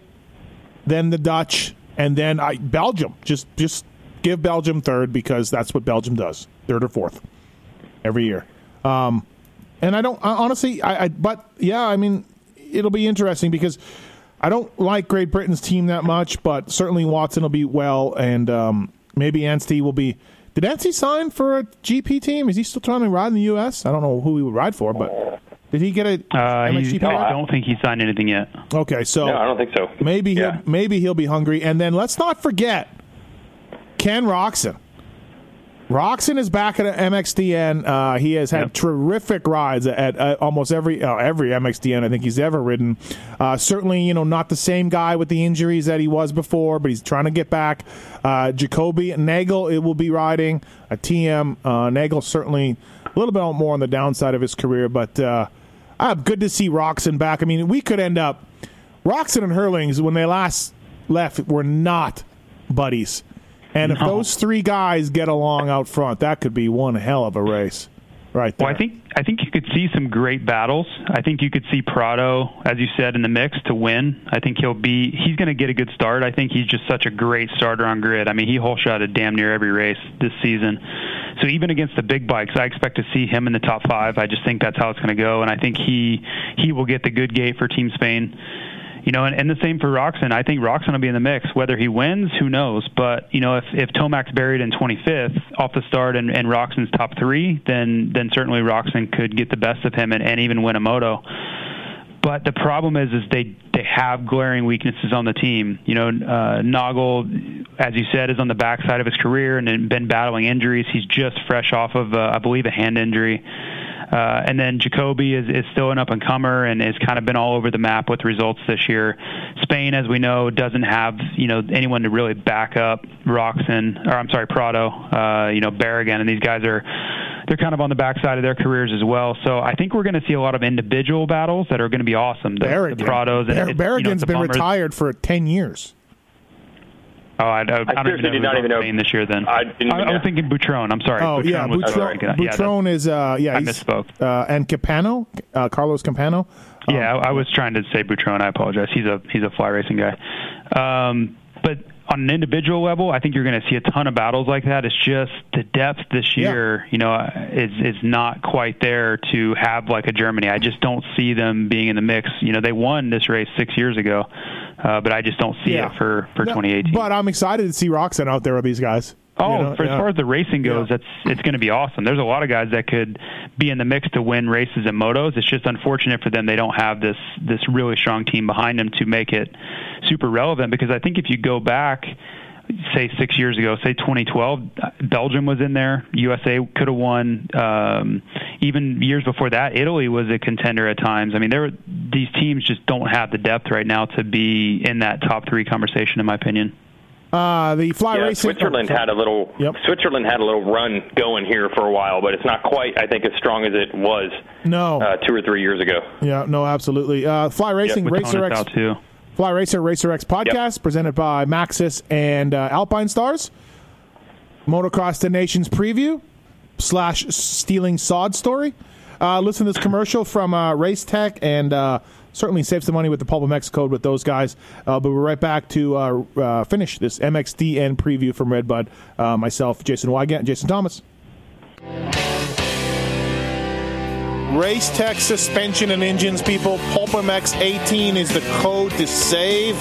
then the Dutch, and then I Belgium. Just just give Belgium third because that's what Belgium does, third or fourth every year. Um, and I don't I, honestly, I, I but yeah, I mean, it'll be interesting because I don't like Great Britain's team that much, but certainly Watson will be well, and um, maybe Anstie will be. Did Anstie sign for a GP team? Is he still trying to ride in the U.S.? I don't know who he would ride for, but did he get a Uh, he, MXGP no. I don't think he signed anything yet. Okay, so No, I don't think so. maybe Yeah. he'll maybe he'll be hungry, and then let's not forget Ken Roczen. Roczen is back at MXDN. Uh, he has had Yep. terrific rides at, at almost every uh, every MXDN I think he's ever ridden. Uh, certainly, you know, not the same guy with the injuries that he was before, but he's trying to get back. Uh, Jacobi Nagl it will be riding a TM. Uh, Nagl certainly a little bit more on the downside of his career, but uh, uh, good to see Roczen back. I mean, we could end up Roczen and Herlings when they last left were not buddies. And if those three guys get along out front, that could be one hell of a race, right there. Well, I think I think you could see some great battles. I think you could see Prado, as you said, in the mix to win. I think he'll be he's going to get a good start. I think he's just such a great starter on grid. I mean, he whole shotted damn near every race this season. So even against the big bikes, I expect to see him in the top five. I just think that's how it's going to go, and I think he he will get the good gate for Team Spain. You know, and, and the same for Roczen. I think Roczen will be in the mix. Whether he wins, who knows? But you know, if if Tomac's buried in 25th off the start and, and Roczen's top three, then then certainly Roczen could get the best of him and, and even win a moto. But the problem is, is they they have glaring weaknesses on the team. You know, uh, Nagl, as you said, is on the backside of his career and been battling injuries. He's just fresh off of, uh, I believe, a hand injury. Uh, and then Jacobi is, is still an up and comer and has kind of been all over the map with results this year. Spain, as we know, doesn't have you know anyone to really back up Roczen or I'm sorry Prado, uh, you know Barragan, and these guys are they're kind of on the backside of their careers as well. So I think we're going to see a lot of individual battles that are going to be awesome. The, the Prados and Bar- it's, you know, Barragan's been retired for 10 years. Oh, I, I, I don't seriously even know did not even know- Spain this year. Then I didn't I, even I was thinking Boutrone. I'm sorry. Oh, Boutrone yeah. was Boutron, yeah, that- Boutron is, uh, yeah. I misspoke. Uh, and Capano, uh, Carlos Campano. Yeah, I I was trying to say Boutrone. I apologize. He's a he's a fly racing guy. Um, but on an individual level, I think you're going to see a ton of battles like that. It's just the depth this Yeah. year, you know, is is not quite there to have like a Germany. I just don't see them being in the mix. You know, they won this race six years ago, uh, but I just don't see Yeah. it for for No, 2018. But I'm excited to see Roczen out there with these guys. Oh, You know, for, yeah. as far as the racing goes, Yeah. that's it's going to be awesome. There's a lot of guys that could be in the mix to win races and motos. It's just unfortunate for them they don't have this this really strong team behind them to make it super relevant. Because I think if you go back, say six years ago, say 2012, Belgium was in there. USA could have won. Um, even years before that, Italy was a contender at times. I mean, there these teams just don't have the depth right now to be in that top three conversation, in my opinion. Uh, the fly Yeah, racing. Switzerland oh, had a little. Yep. Switzerland had a little run going here for a while, but it's not quite, I think, as strong as it was No. uh, two or three years ago. yeah, no, absolutely. Uh, fly racing, With Racer X. too. Fly Racer Racer X podcast presented by Maxxis and uh, Alpinestars. Motocross the Nations preview slash stealing sod story. Uh, listen to this commercial from uh, Race Tech and uh, certainly save some money with the Pulp MX code with those guys. Uh, but we're right back to uh, uh, finish this MXDN preview from Redbud. Uh, myself, Jason Weigandt, Jason Thomas. Race Tech suspension and engines, people. PulpMX 18 is the code to save.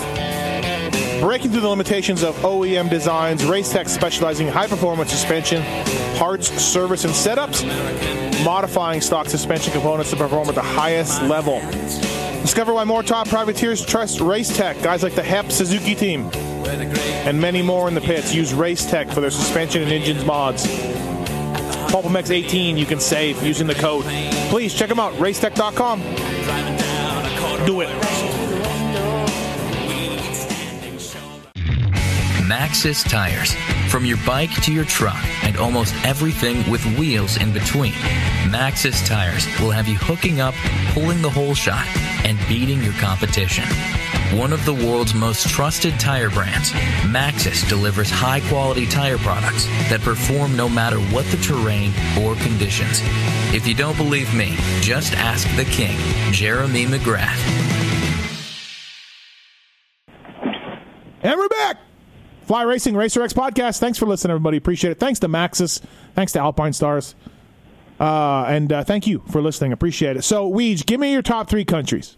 Breaking through the limitations of OEM designs, Racetech specializing in high performance suspension, parts, service, and setups, modifying stock suspension components to perform at the highest level. Discover why more top privateers trust Race Tech. Guys like the HEP Suzuki team and many more in the pits use Race Tech for their suspension and engines mods. PulpMX 18 you can save using the code. Please check them out, racetech.com. Do it. Maxxis tires. From your bike to your truck and almost everything with wheels in between, Maxxis tires will have you hooking up, pulling the hole shot, and beating your competition. One of the world's most trusted tire brands, Maxxis delivers high quality tire products that perform no matter what the terrain or conditions. If you don't believe me, just ask the king, Jeremy McGrath. Fly Racing Racer X podcast. Thanks for listening, everybody. Appreciate it. Thanks to Maxxis. Thanks to Alpinestars. Uh, and uh, thank you for listening. Appreciate it. So, Weege, give me your top three countries.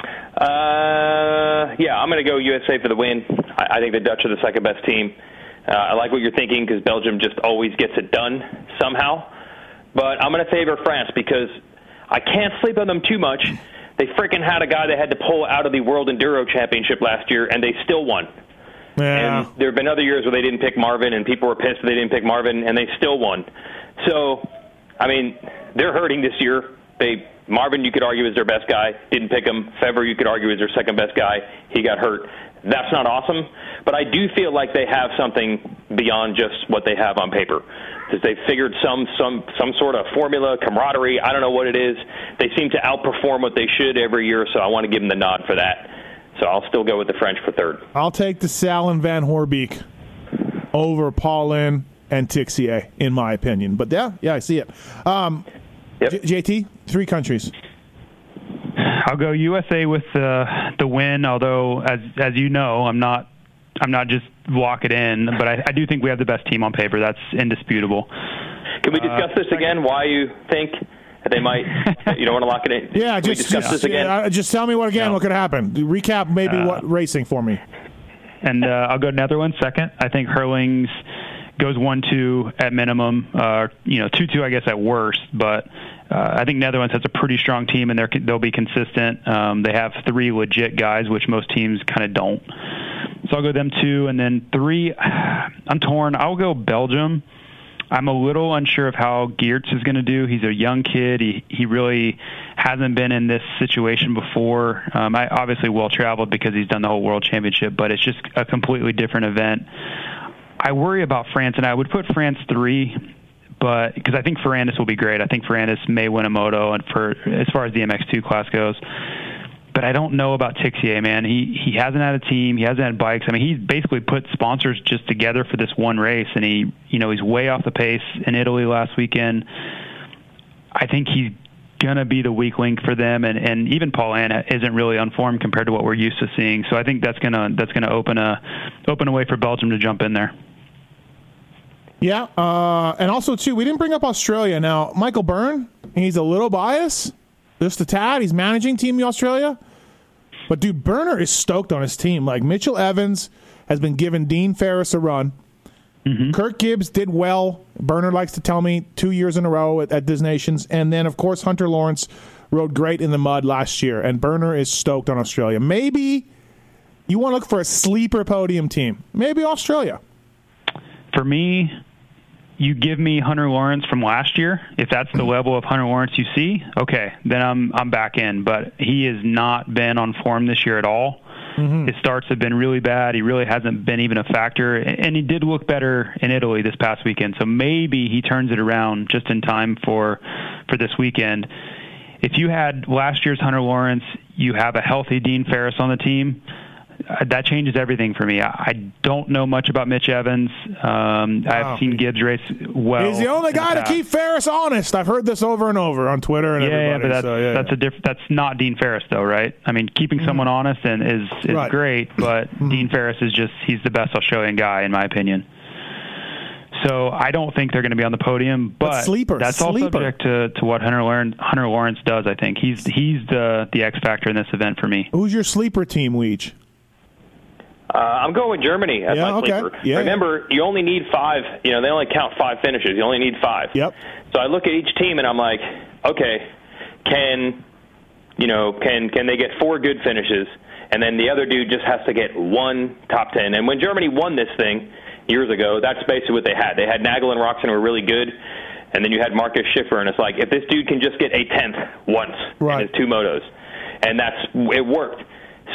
Uh, yeah, I'm going to go USA for the win. I, I think the Dutch are the second best team. Uh, I like what you're thinking because Belgium just always gets it done somehow. But I'm going to favor France because I can't sleep on them too much. They freaking had a guy they had to pull out of the World Enduro Championship last year, and they still won. Yeah. And there have been other years where they didn't pick Marvin, and people were pissed that they didn't pick Marvin, and they still won. So, I mean, they're hurting this year. They Marvin, you could argue, is their best guy. Didn't pick him. Febvre, you could argue, is their second best guy. He got hurt. That's not awesome, but I do feel like they have something beyond just what they have on paper. Because they figured some some some sort of formula, camaraderie. I don't know what it is. They seem to outperform what they should every year, so I want to give them the nod for that. So I'll still go with the French for third. I'll take the Salin Van Horebeek over Paulin and Tixier, in my opinion. But yeah, yeah, I see it. Um, Yep. J- JT, three countries. I'll go USA with the the win. Although, as as you know, I'm not I'm not just walk it in, but I, I do think we have the best team on paper. That's indisputable. Can we discuss this again? Why you think that they might? you don't want to lock it in? Yeah, Can we just discuss just, this again. uh, just tell me what again. No. What could happen? Recap maybe Uh, what racing for me. And uh, I'll go Netherlands second. I think Herlings goes one two at minimum. Uh, you know, two two I guess at worst, but. Uh, I think Netherlands has a pretty strong team, and they're, they'll be consistent. Um, they have three legit guys, which most teams kind of don't. So I'll go them two, and then three. I'm torn. I'll go Belgium. I'm a little unsure of how Geerts is going to do. He's a young kid. He he really hasn't been in this situation before. Um, I obviously well traveled because he's done the whole World Championship, but it's just a completely different event. I worry about France, and I would put France three, but because I think Ferrandis will be great. I think Ferrandis may win a moto, and for as far as the MX2 class goes. But I don't know about Tixier, man. He he hasn't had a team. He hasn't had bikes. I mean, he's basically put sponsors just together for this one race, and he you know he's way off the pace in Italy last weekend. I think he's gonna be the weak link for them, and and even Paul Anna isn't really unformed compared to what we're used to seeing. So I think that's gonna that's gonna open a open a way for Belgium to jump in there. Yeah, uh, and also too, we didn't bring up Australia. Now, Michael Byrne, he's a little biased, just a tad. He's managing Team Australia, but dude, Burner is stoked on his team. Like Mitchell Evans has been giving Dean Ferris a run. Mm-hmm. Kirk Gibbs did well. Burner likes to tell me two years in a row at, at Nations, and then of course Hunter Lawrence rode great in the mud last year. And Burner is stoked on Australia. Maybe you want to look for a sleeper podium team. Maybe Australia. For me, you give me Hunter Lawrence from last year. If that's the level of Hunter Lawrence you see, okay, then I'm I'm back in. But he has not been on form this year at all. Mm-hmm. His starts have been really bad. He really hasn't been even a factor, and he did look better in Italy this past weekend. So maybe he turns it around just in time for for this weekend. If you had last year's Hunter Lawrence, you have a healthy Dean Ferris on the team. That changes everything for me. I, I don't know much about Mitch Evans. Um, Wow. I've seen Gibbs race well. He's the only in the guy to keep Ferris honest. I've heard this over and over on Twitter and Yeah, yeah, but that's so, yeah, that's yeah. a diff- That's not Dean Ferris, though, right? I mean, keeping someone honest and is is Right. great, but Dean Ferris is just he's the best Australian guy in my opinion. So I don't think they're going to be on the podium, but, sleeper, that's all sleeper. subject to, to what Hunter Lawrence, Hunter Lawrence does. I think he's he's the the X factor in this event for me. Who's your sleeper team, Weege? Uh, I'm going with Germany as Yeah, my okay. sleeper. Yeah, Remember, you only need five. You know, they only count five finishes. You only need five. Yep. So I look at each team and I'm like, okay, can you know can can they get four good finishes, and then the other dude just has to get one top ten. And when Germany won this thing years ago, that's basically what they had. They had Nagl and Roczen were really good. And then you had Marcus Schiffer, and it's like if this dude can just get a tenth once Right. in his two motos, and that's it worked.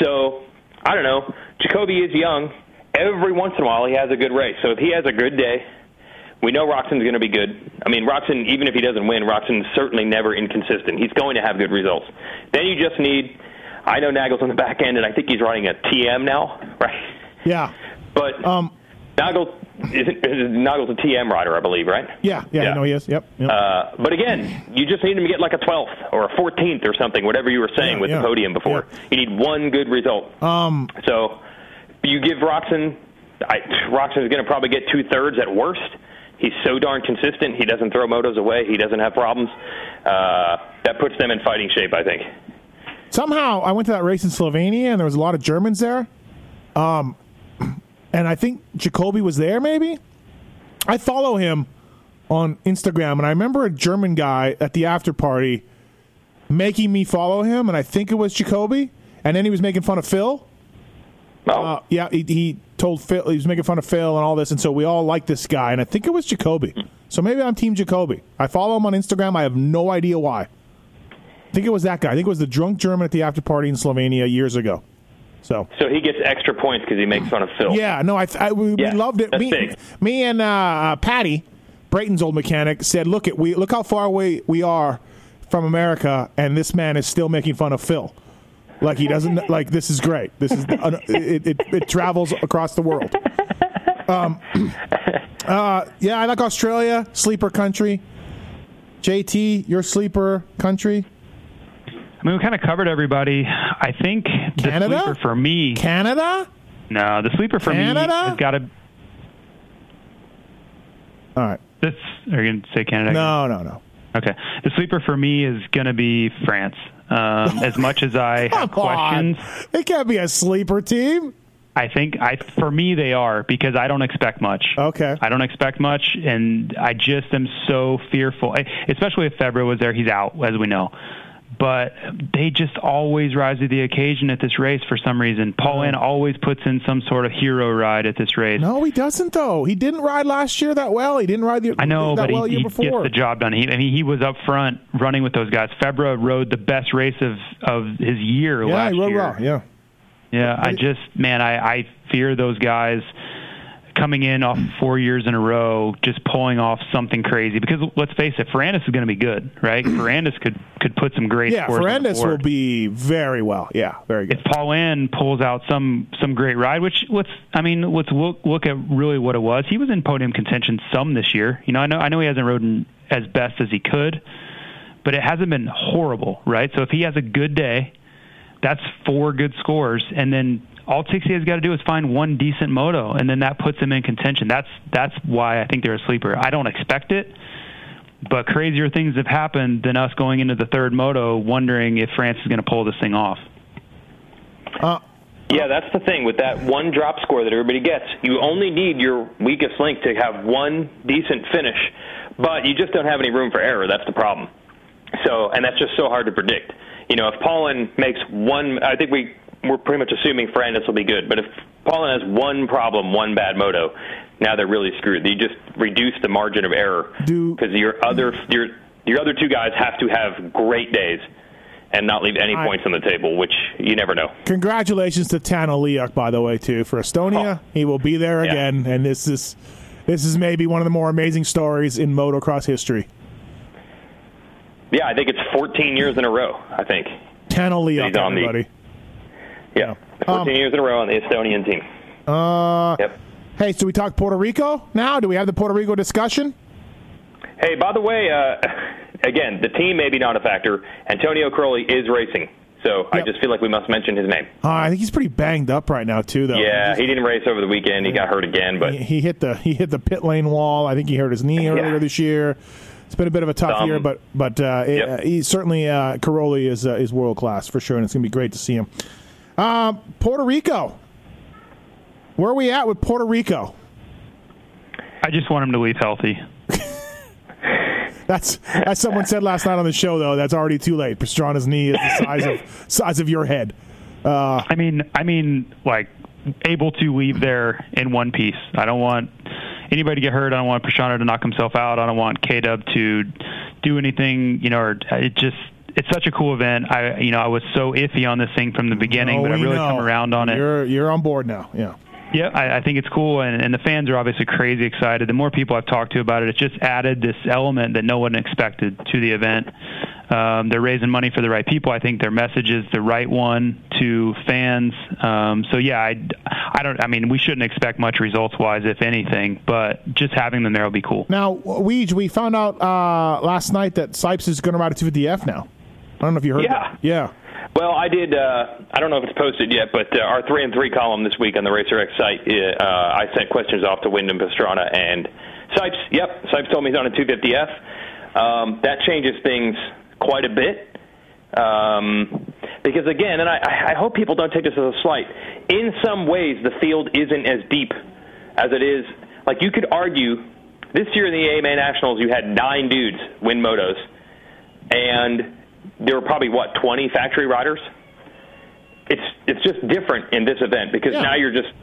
So I don't know. Jacobi is young. Every once in a while, he has a good race. So if he has a good day, we know Roczen's going to be good. I mean, Roczen, even if he doesn't win, Roczen's certainly never inconsistent. He's going to have good results. Then you just need. I know Nagl's on the back end, and I think he's running a TM now, right? Yeah. But Um, Nagl isn't Nagl's a TM rider, I believe, right? yeah, yeah, Yeah. I know he is. Yep. yep. Uh, but again, you just need him to get like a 12th or a 14th or something, whatever you were saying Yeah, with yeah, the podium before. You need one good result. Um, so you give Roczen, I, Roczen is going to probably get two thirds at worst. He's so darn consistent. He doesn't throw motos away. He doesn't have problems. Uh, that puts them in fighting shape, I think. somehow I went to that race in Slovenia and there was a lot of Germans there. Um, and I think Jacobi was there. Maybe I follow him on Instagram, and I remember a German guy at the after party making me follow him, and I think it was Jacobi. And then he was making fun of Phil. Oh, Uh, yeah, he, he told Phil he was making fun of Phil and all this, and so we all like this guy, and I think it was Jacobi. So maybe I'm Team Jacoby. I follow him on Instagram. I have no idea why. I think it was that guy. I think it was the drunk German at the after party in Slovenia years ago. So so he gets extra points because he makes fun of Phil. yeah, no, I, I we, Yeah, we loved it. Me, big. me and uh, uh, Patty, Brayton's old mechanic, said, "Look at we look how far away we are from America, and this man is still making fun of Phil. Like he doesn't like this is great. This is uh, it, it, it travels across the world. Um, uh, yeah, I like Australia, sleeper country. JT, your sleeper country, I mean, we kind of covered everybody. I think the sleeper for me, Canada. no, the sleeper for Canada? me has got to. All right, This are you going to say Canada? no, no, no. Okay. The sleeper for me is going to be France. Um, as much as I have Come on, questions, it can't be a sleeper team. I think I for me they are because I don't expect much. Okay. I don't expect much, and I just am so fearful. I- Especially if Febvre was there, he's out, as we know. But they just always rise to the occasion at this race for some reason. Paulin always puts in some sort of hero ride at this race. No, he doesn't though. He didn't ride last year that well. He didn't ride the I know, that but well he, year he before. gets the job done. He, I mean, he was up front running with those guys. Febvre rode the best race of of his year yeah, last he rode year. well. Yeah. Yeah, I just man, I, I fear those guys coming in off four years in a row, just pulling off something crazy. Because let's face it, Ferrandis is going to be good, right? Ferrandis could could put some great. Yeah, scores on the Ferrandis will be very well. Yeah, very good. If Paulin pulls out some some great ride, which let's I mean let's look look at really what it was. He was in podium contention some this year. You know, I know I know he hasn't ridden as best as he could, but it hasn't been horrible, right? So if he has a good day, that's four good scores, and then all Tixier has got to do is find one decent moto, and then that puts him in contention. That's that's why I think they're a sleeper. I don't expect it, but crazier things have happened than us going into the third moto, wondering if France is going to pull this thing off. Uh, uh. Yeah, that's the thing with that one drop score that everybody gets. You only need your weakest link to have one decent finish, but you just don't have any room for error. That's the problem. So, and that's just so hard to predict. You know, if Paulin makes one, I think we we're pretty much assuming Ferrandis will be good. But if Paulin has one problem, one bad moto, now they're really screwed. You just reduce the margin of error because your other your your other two guys have to have great days and not leave any I- points on the table, which you never know. Congratulations to Tanel Leok, by the way, too for Estonia. Oh. He will be there Yeah. again, and this is this is maybe one of the more amazing stories in motocross history. Yeah, I think it's 14 years in a row. I think. Tanel He's on the- everybody. Yeah, 14 Um, years in a row on the Estonian team. Uh, Yep. hey, so we talk Puerto Rico now? Do we have the Puerto Rico discussion? Hey, by the way, uh, again, the team maybe not a factor. Antonio Cairoli is racing, so I just feel like we must mention his name. Uh, I think he's pretty banged up right now, too. Though. Yeah, he didn't race over the weekend. He got hurt again, but he, he hit the he hit the pit lane wall. I think he hurt his knee earlier this year. It's been a bit of a tough Thumb. year, but but uh, it- uh, he certainly uh, Cairoli is uh, is world class for sure, and it's gonna be great to see him. Uh, Puerto Rico, where are we at with Puerto Rico? I just want him to leave healthy. That's as someone said last night on the show, though. That's already too late. Pastrana's knee is the size of size of your head. I mean, I mean, like able to leave there in one piece. I don't want anybody to get hurt. I don't want Pastrana to knock himself out. I don't want K Dub to do anything. You know, or it just it's such a cool event. I you know I was so iffy on this thing from the beginning, Oh, but I really know. come around on it. You're you're on board now. Yeah. Yeah, I, I think it's cool, and, and the fans are obviously crazy excited. The more people I've talked to about it, it's just added this element that no one expected to the event. Um, they're raising money for the right people. I think their message is the right one to fans. Um, so yeah, I, I don't. I mean, we shouldn't expect much results wise, if anything, but just having them there will be cool. Now, Weege, we found out uh, last night that Sipes is going to ride a 250F now. I don't know if you heard. Yeah. that. Yeah. Well, I did. Uh, I don't know if it's posted yet, but uh, our three and three column this week on the Racer X site, uh, I sent questions off to Windham Pastrana and Sipes. Yep, Sipes told me he's on a 250F. Um, that changes things quite a bit. Um, because again, and I, I hope people don't take this as a slight. In some ways, the field isn't as deep as it is. Like you could argue, this year in the AMA Nationals, you had nine dudes win motos, and there were probably what 20 factory riders. It's it's just different in this event because Yeah. now you're just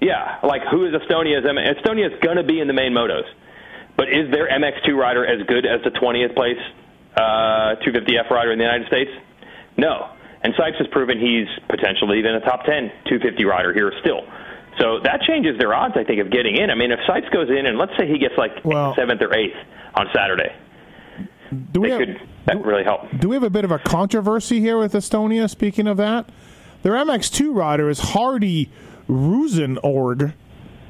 yeah like who is Estonia's M- Estonia's gonna be in the main motos, but is their MX2 rider as good as the 20th place uh, 250F rider in the United States? No. And Sipes has proven he's potentially even a top 10 250 rider here still. So that changes their odds, I think, of getting in. I mean, if Sipes goes in and let's say he gets like Well- seventh or eighth on Saturday, Do we they have, could that really help. do we have a bit of a controversy here with Estonia? Speaking of that, their MX2 rider is Hardy Rusenorg,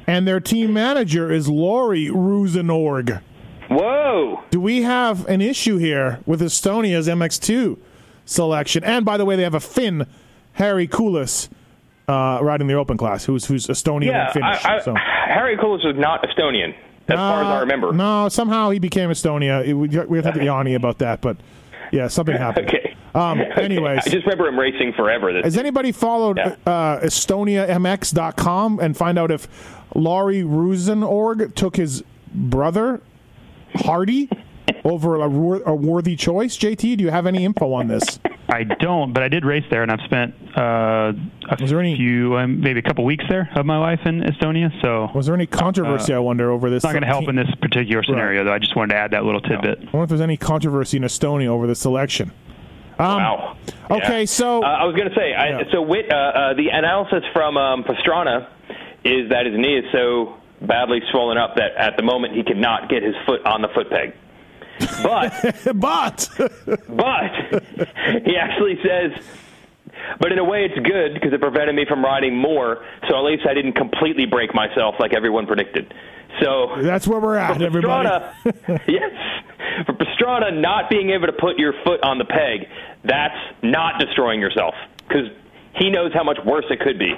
and their team manager is Lori Rusenorg. Whoa! Do we have an issue here with Estonia's MX2 selection? And by the way, they have a Finn, Harri Kullas, uh, riding the open class, who's who's Estonian Yeah, and Finnish. I, I, so. Harry Koulis is not Estonian, as far as I Uh, remember. No, somehow he became Estonia. It- we, we have to Yanni about that, but yeah, something happened. Okay. Um, anyways, I just remember him racing forever. This has anybody followed Yeah. uh, EstoniaMX.com and find out if Laurie Rusenorg took his brother Hardy over a, a worthy choice? JT, do you have any info on this? I don't, but I did race there, and I've spent uh, a Was there any- few, um, maybe a couple weeks there of my life in Estonia. So Was there any controversy? I wonder over this. it's not going to help in this particular scenario, though. I just wanted to add that little tidbit. I wonder if there's any controversy in Estonia over the selection. Um, Wow. okay, Yeah. so- uh, I was going to say, I, Yeah. so Whit, uh, uh, the analysis from um, Pastrana is that his knee is so badly swollen up that at the moment he cannot get his foot on the foot peg. But but but he actually says, but in a way it's good because it prevented me from riding more, so at least I didn't completely break myself like everyone predicted. So that's where we're at, for everybody. Pastrana, yes, for Pastrana not being able to put your foot on the peg, that's not destroying yourself because he knows how much worse it could be.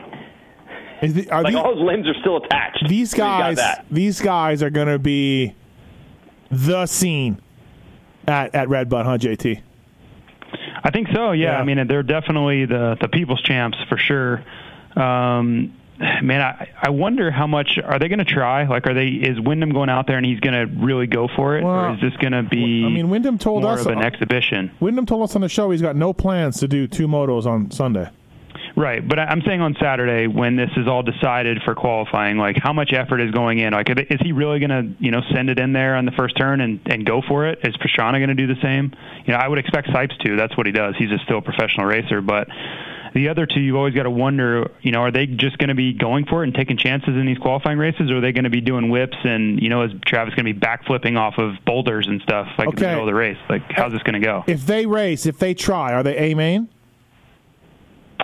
The- are Like these- all his limbs are still attached. these So he's got guys these guys are going to be the scene at at Red Bud, huh, JT? I think so. Yeah. Yeah. I mean, they're definitely the the people's champs for sure. Um, man, I I wonder how much are they going to try? Like, are they is Windham going out there and he's going to really go for it, Well, or is this going to be? I mean, Windham told more us of an exhibition. Windham told us on the show he's got no plans to do two motos on Sunday. Right, but I- I'm saying on Saturday when this is all decided for qualifying, like how much effort is going in? Like, is he really going to, you know, send it in there on the first turn and and go for it? Is Pastrana going to do the same? You know, I would expect Sipes to. That's what he does. He's a still a professional racer, but. The other two, you've always got to wonder, you know, are they just going to be going for it and taking chances in these qualifying races, or are they going to be doing whips and, you know, is Travis going to be backflipping off of boulders and stuff like in the Okay. middle of the race? Like, how's this going to go? If they race, if they try, are they A main?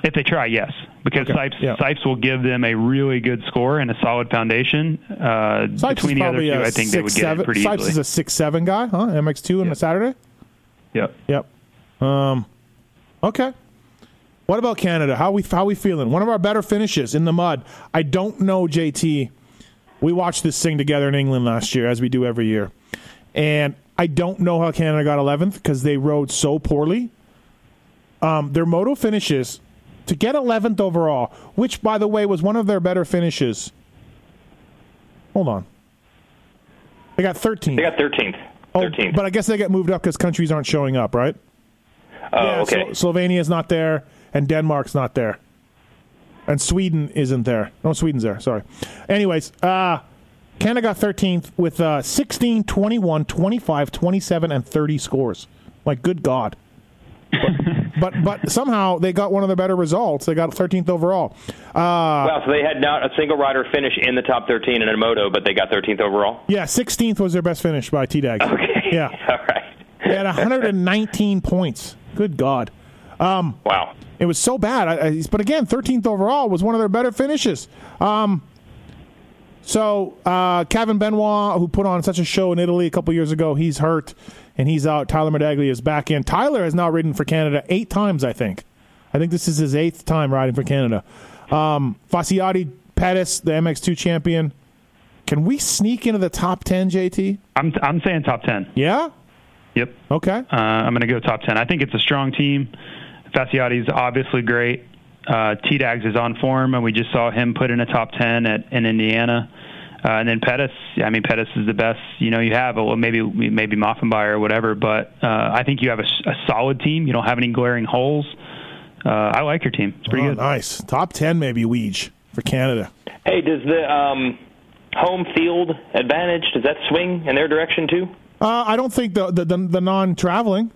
If they try, yes, because Okay, Sipes, yeah. Sipes will give them a really good score and a solid foundation. Uh, between the other two, I think they would get seven. it pretty Sipes easily. is a six seven guy, huh? MX2 on Yeah. a Saturday. yep. Yep. Um, okay. What about Canada? How we how we feeling? One of our better finishes in the mud. I don't know, JT. We watched this thing together in England last year, as we do every year, and I don't know how Canada got 11th because they rode so poorly. Um, their moto finishes to get 11th overall, which by the way was one of their better finishes. Hold on, they got 13th. They got 13th. Oh, 13th. but I guess they get moved up because countries aren't showing up, right? oh, Yeah, okay. Slo- Slovenia's not there, and Denmark's not there, and Sweden isn't there. No, Sweden's there. Sorry. Anyways, uh, Canada got 13th with uh, 16, 21, 25, 27, and 30 scores. Like, good God. But, but but somehow they got one of the better results. They got 13th overall. Uh, wow, so they had not a single rider finish in the top 13 in a moto, but they got 13th overall. Yeah, 16th was their best finish by T Dag. Okay. Yeah. All right. They had 119 points. Good God. Um, wow. It was so bad. I, I, but again, 13th overall was one of their better finishes. Um, so uh, Kevin Benoit, who put on such a show in Italy a couple years ago, he's hurt and he's out. Tyler Medaglia is back in. Tyler has now ridden for Canada eight times, I think. I think this is his eighth time riding for Canada. Um, Fasiati Pettis, the MX2 champion. Can we sneak into the top 10, JT? I'm, I'm saying top 10. Yeah? Yep. Okay. Uh, I'm going to go top 10. I think it's a strong team. Fasiati's obviously great. Uh, T-Dags is on form, and we just saw him put in a top 10 at, in Indiana. Uh, and then Pettis, I mean, Pettis is the best you know you have. Well, maybe maybe Maffenbeier or whatever, but uh, I think you have a, a solid team. You don't have any glaring holes. Uh, I like your team. It's pretty oh, good. Nice. Top 10 maybe, Weege, for Canada. Hey, does the um, home field advantage, does that swing in their direction too? Uh, I don't think the the, the, the non-traveling.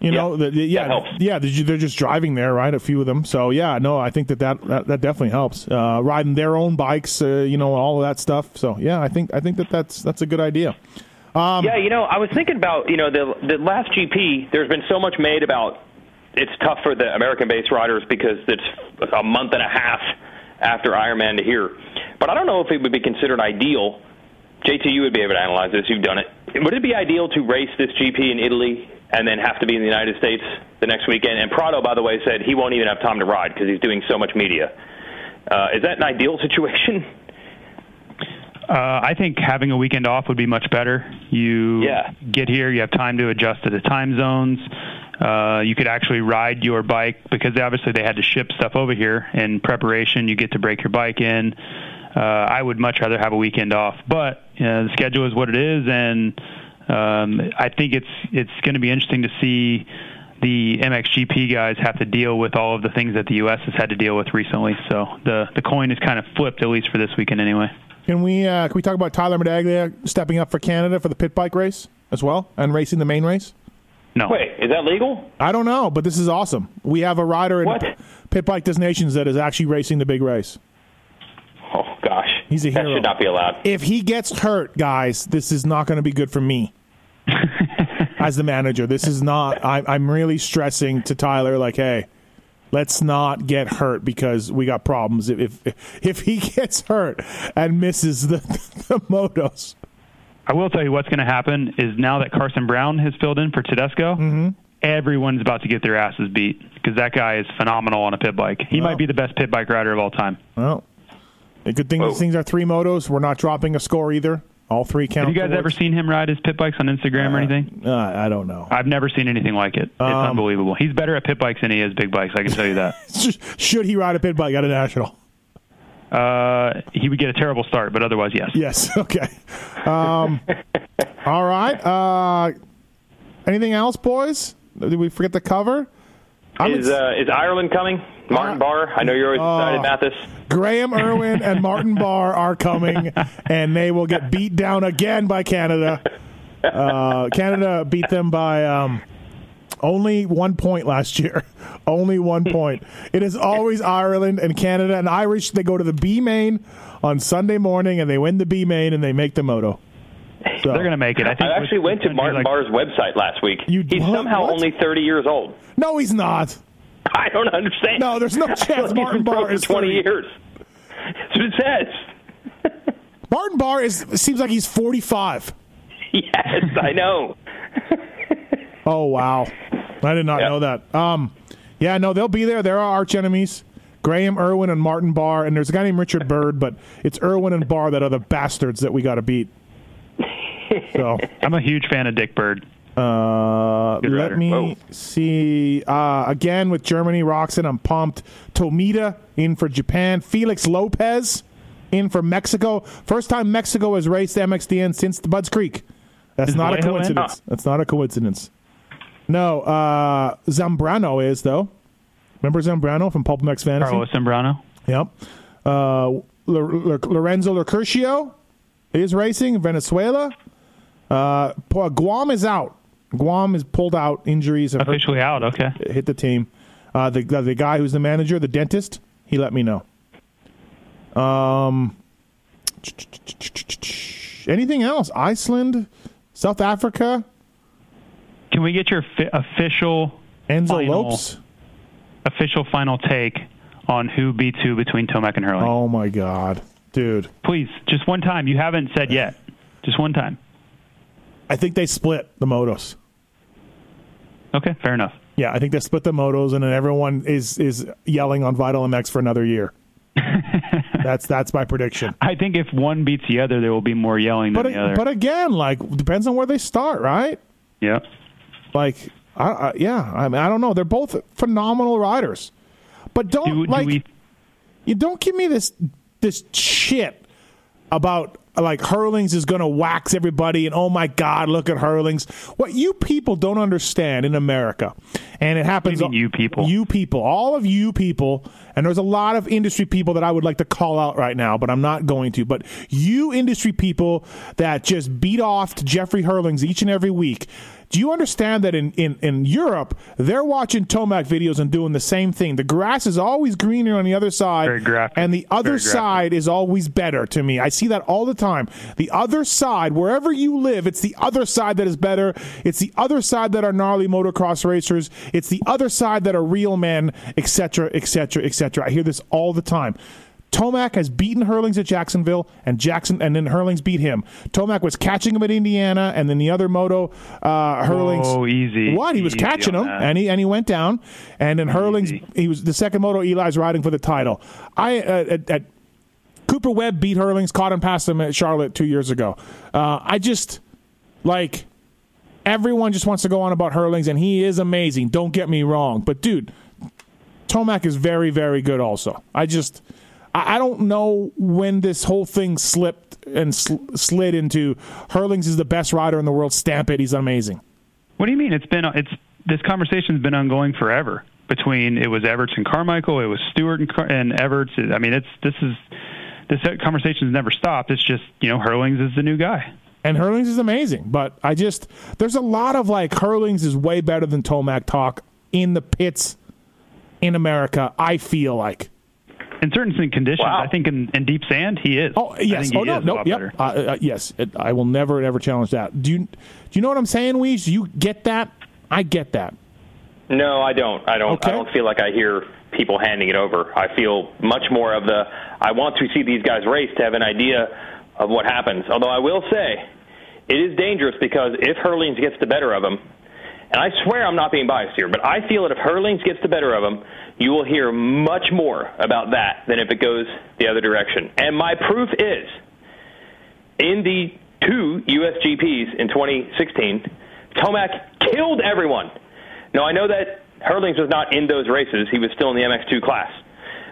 You know, Yeah, the, the- yeah, yeah. They're they're just driving there, right? A few of them. So yeah, no, I think that that, that, that definitely helps. Uh, riding their own bikes, uh, you know, all of that stuff. So yeah, I think I think that that's that's a good idea. Um, yeah, you know, I was thinking about you know the the last GP. There's been so much made about it's tough for the American-based riders because it's a month and a half after Ironman to here. But I don't know if it would be considered ideal. JT, you would be able to analyze this. You've done it. Would it be ideal to race this GP in Italy and then have to be in the United States the next weekend? And Prado, by the way, said he won't even have time to ride because he's doing so much media. Uh, is that an ideal situation? Uh, I think having a weekend off would be much better. You Yeah. get here, you have time to adjust to the time zones. Uh, you could actually ride your bike because obviously they had to ship stuff over here in preparation. You get to break your bike in. Uh, I would much rather have a weekend off, but you know, the schedule is what it is, and um, I think it's it's going to be interesting to see the MXGP guys have to deal with all of the things that the U.S. has had to deal with recently. So the the coin is kind of flipped at least for this weekend anyway. Can we uh, can we talk about Tyler Medaglia stepping up for Canada for the pit bike race as well and racing the main race? No. Wait, is that legal? I don't know, but this is awesome. We have a rider in What? Pit Bike Nations that is actually racing the big race. Oh gosh, He's a hero. that should not be allowed. If he gets hurt, guys, this is not going to be good for me as the manager. This is not. I, I'm really stressing to Tyler, like, hey, let's not get hurt because we got problems. If if, if he gets hurt and misses the the motos, I will tell you what's going to happen is now that Carson Brown has filled in for Tedesco, Mm-hmm. everyone's about to get their asses beat because that guy is phenomenal on a pit bike. He Well. might be the best pit bike rider of all time. well, a good thing these things are three motos. We're not dropping a score either. All three count. Have you guys ever seen him ride his pit bikes on Instagram or anything? Uh, I don't know. I've never seen anything like it. It's Um, unbelievable. He's better at pit bikes than he is big bikes. I can tell you that. Should he ride a pit bike at a national? Uh, he would get a terrible start, but otherwise, yes. Yes. Okay. Um, all right. Uh, anything else, boys? Did we forget to cover? I'm Is ex- uh, is Ireland coming? Martin Uh, Barr. I know you're always excited, Matthes. Graeme Irwin and Martin Barr are coming, and they will get beat down again by Canada. Uh, Canada beat them by um, only one point last year. only one point. It is always Ireland and Canada and Irish. They go to the B main on Sunday morning, and they win the B main, and they make the moto. So, They're going to make it. I think I actually went to Martin like, Barr's website last week. You He's what? somehow What? only 30 years old. No, he's not. I don't understand. No, there's no chance Martin he's Barr for is 20 30. years. That's what it says. Martin Barr is seems like he's 45. Yes, I know. Oh wow, I did not Yeah. know that. Um, yeah, no, they'll be there. There are arch enemies. Graeme Irwin and Martin Barr, and there's a guy named Richard Bird, but it's Irwin and Barr that are the bastards that we got to beat. So I'm a huge fan of Dick Bird. Uh, let me Whoa. see. Uh, again with Germany, Roczen, I'm pumped. Tomita in for Japan. Felix Lopez in for Mexico. First time Mexico has raced MXDN since the Budds Creek. That's Is not a in? coincidence. That's not a coincidence. No, uh, Zambrano is though. Remember Zambrano from Pulp MX Fantasy? Carlos Zambrano. Yep. Uh, L- L- Lorenzo Locurcio is racing Venezuela. Uh, Guam is out. Guam is pulled out. Injuries have hurt- Officially out. Okay. hit the team. Uh, the the guy who's the manager, the dentist, he let me know. Um, anything else? Iceland, South Africa, Can we get your fi- official Enzo Final. Lopes. official final take on who beats who between Tomac and Herlings. Oh my God, dude! Please, just one time. You haven't said yet. Just one time. I think they split the motos. Okay, fair enough. Yeah, I think they split the motos, and then everyone is is yelling on Vital MX for another year. that's that's my prediction. I think if one beats the other, there will be more yelling than But the other. but again, like depends on where they start, right? yeah. Like, I, I, yeah, I mean, I don't know. They're both phenomenal riders, but don't Do, do like we? you don't give me this this shit about like Herlings is going to wax everybody and oh my god, look at Herlings. What you people don't understand in America, and it happens. You you people? You people, all of you people, and there's a lot of industry people that I would like to call out right now, but I'm not going to. But you industry people that just beat off to Jeffrey Herlings each and every week. Do you understand that in, in, in Europe, they're watching Tomac videos and doing the same thing? The grass is always greener on the other side, and the other side is always better to me. I see that all the time. The other side, wherever you live, it's the other side that is better. It's the other side that are gnarly motocross racers. It's the other side that are real men, etc., etc., etc. I hear this all the time. Tomac has beaten Herlings at Jacksonville, and Jackson, and then Herlings beat him. Tomac was catching him at Indiana, and then the other moto, uh, Herlings. Whoa, easy. What he was Easy catching on him, that. and he and he went down, and then Herlings. Easy. He was the second moto. Eli's riding for the title. I uh, at, at Cooper Webb beat Herlings, caught him past him at Charlotte two years ago. Uh, I just like everyone just wants to go on about Herlings, and he is amazing. Don't get me wrong, but dude, Tomac is very, very good. Also, I just I, don't know when this whole thing slipped and sl- slid into Herlings is the best rider in the world. Stamp it. He's amazing. What do you mean? It's been it's this conversation's been ongoing forever. Between it was Everts and Carmichael, it was Stewart and, Car- and Everts. I mean, it's this is this conversation's never stopped. It's just you know Herlings is the new guy. And Herlings is amazing, but I just there's a lot of like Herlings is way better than Tomac talk in the pits in America. I feel like. In certain conditions, Wow. I think in, in deep sand he is. Oh I yes. think he Oh no. is No. Yep. Uh, uh, yes. It, I will never ever challenge that. Do you do you know what I'm saying, Weege? Do you get that? I get that. No, I don't. I don't. Okay. I don't feel like I hear people handing it over. I feel much more of the. I want to see these guys race to have an idea of what happens. Although I will say, it is dangerous because if Herlings gets the better of them, and I swear I'm not being biased here, but I feel that if Herlings gets the better of him, you will hear much more about that than if it goes the other direction. And my proof is in the two USGPs in 2016, Tomac killed everyone. Now, I know that Herlings was not in those races. He was still in the MX2 class.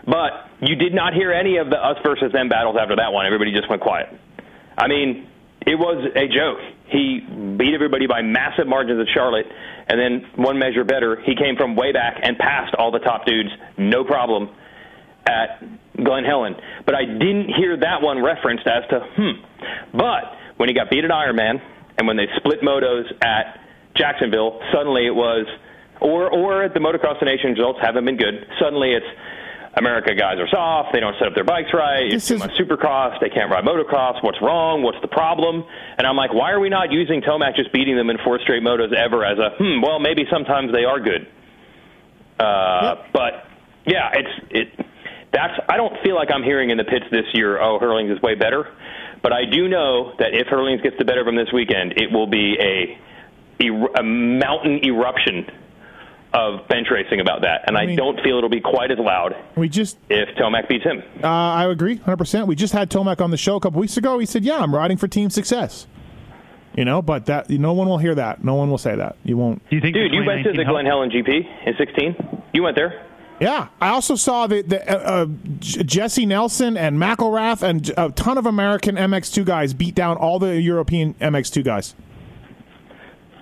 But you did not hear any of the us versus them battles after that one. Everybody just went quiet. I mean, it was a joke. He beat everybody by massive margins at Charlotte, and then one measure better, he came from way back and passed all the top dudes, no problem, at Glen Helen. But I didn't hear that one referenced as to, hmm. But when he got beat at Ironman, and when they split motos at Jacksonville, suddenly it was, or or the Motocross Nation results haven't been good. Suddenly it's America guys are soft. They don't set up their bikes right. It's This too is- much supercross. They can't ride motocross. What's wrong? What's the problem? And I'm like, why are we not using Tomac just beating them in four straight motos ever as a hmm? Well, maybe sometimes they are good. Uh, But yeah, it's it. That's I don't feel like I'm hearing in the pits this year. Oh, Herlings is way better. But I do know that if Herlings gets the better of him this weekend, it will be a er- a mountain eruption of bench racing about that. And I, mean- don't feel it'll be quite as loud We just if Tomac beats him. uh, I agree 100%. We just had Tomac on the show a couple weeks ago. He said, "Yeah, I'm riding for team success." You know, but that no one will hear that. No one will say that. You won't. Do you think Dude, you went to the 2019 Glen Helen GP in 16. You went there. Yeah, I also saw the, the uh, uh, Jesse Nelson and McElrath and a ton of American MX2 guys beat down all the European MX2 guys.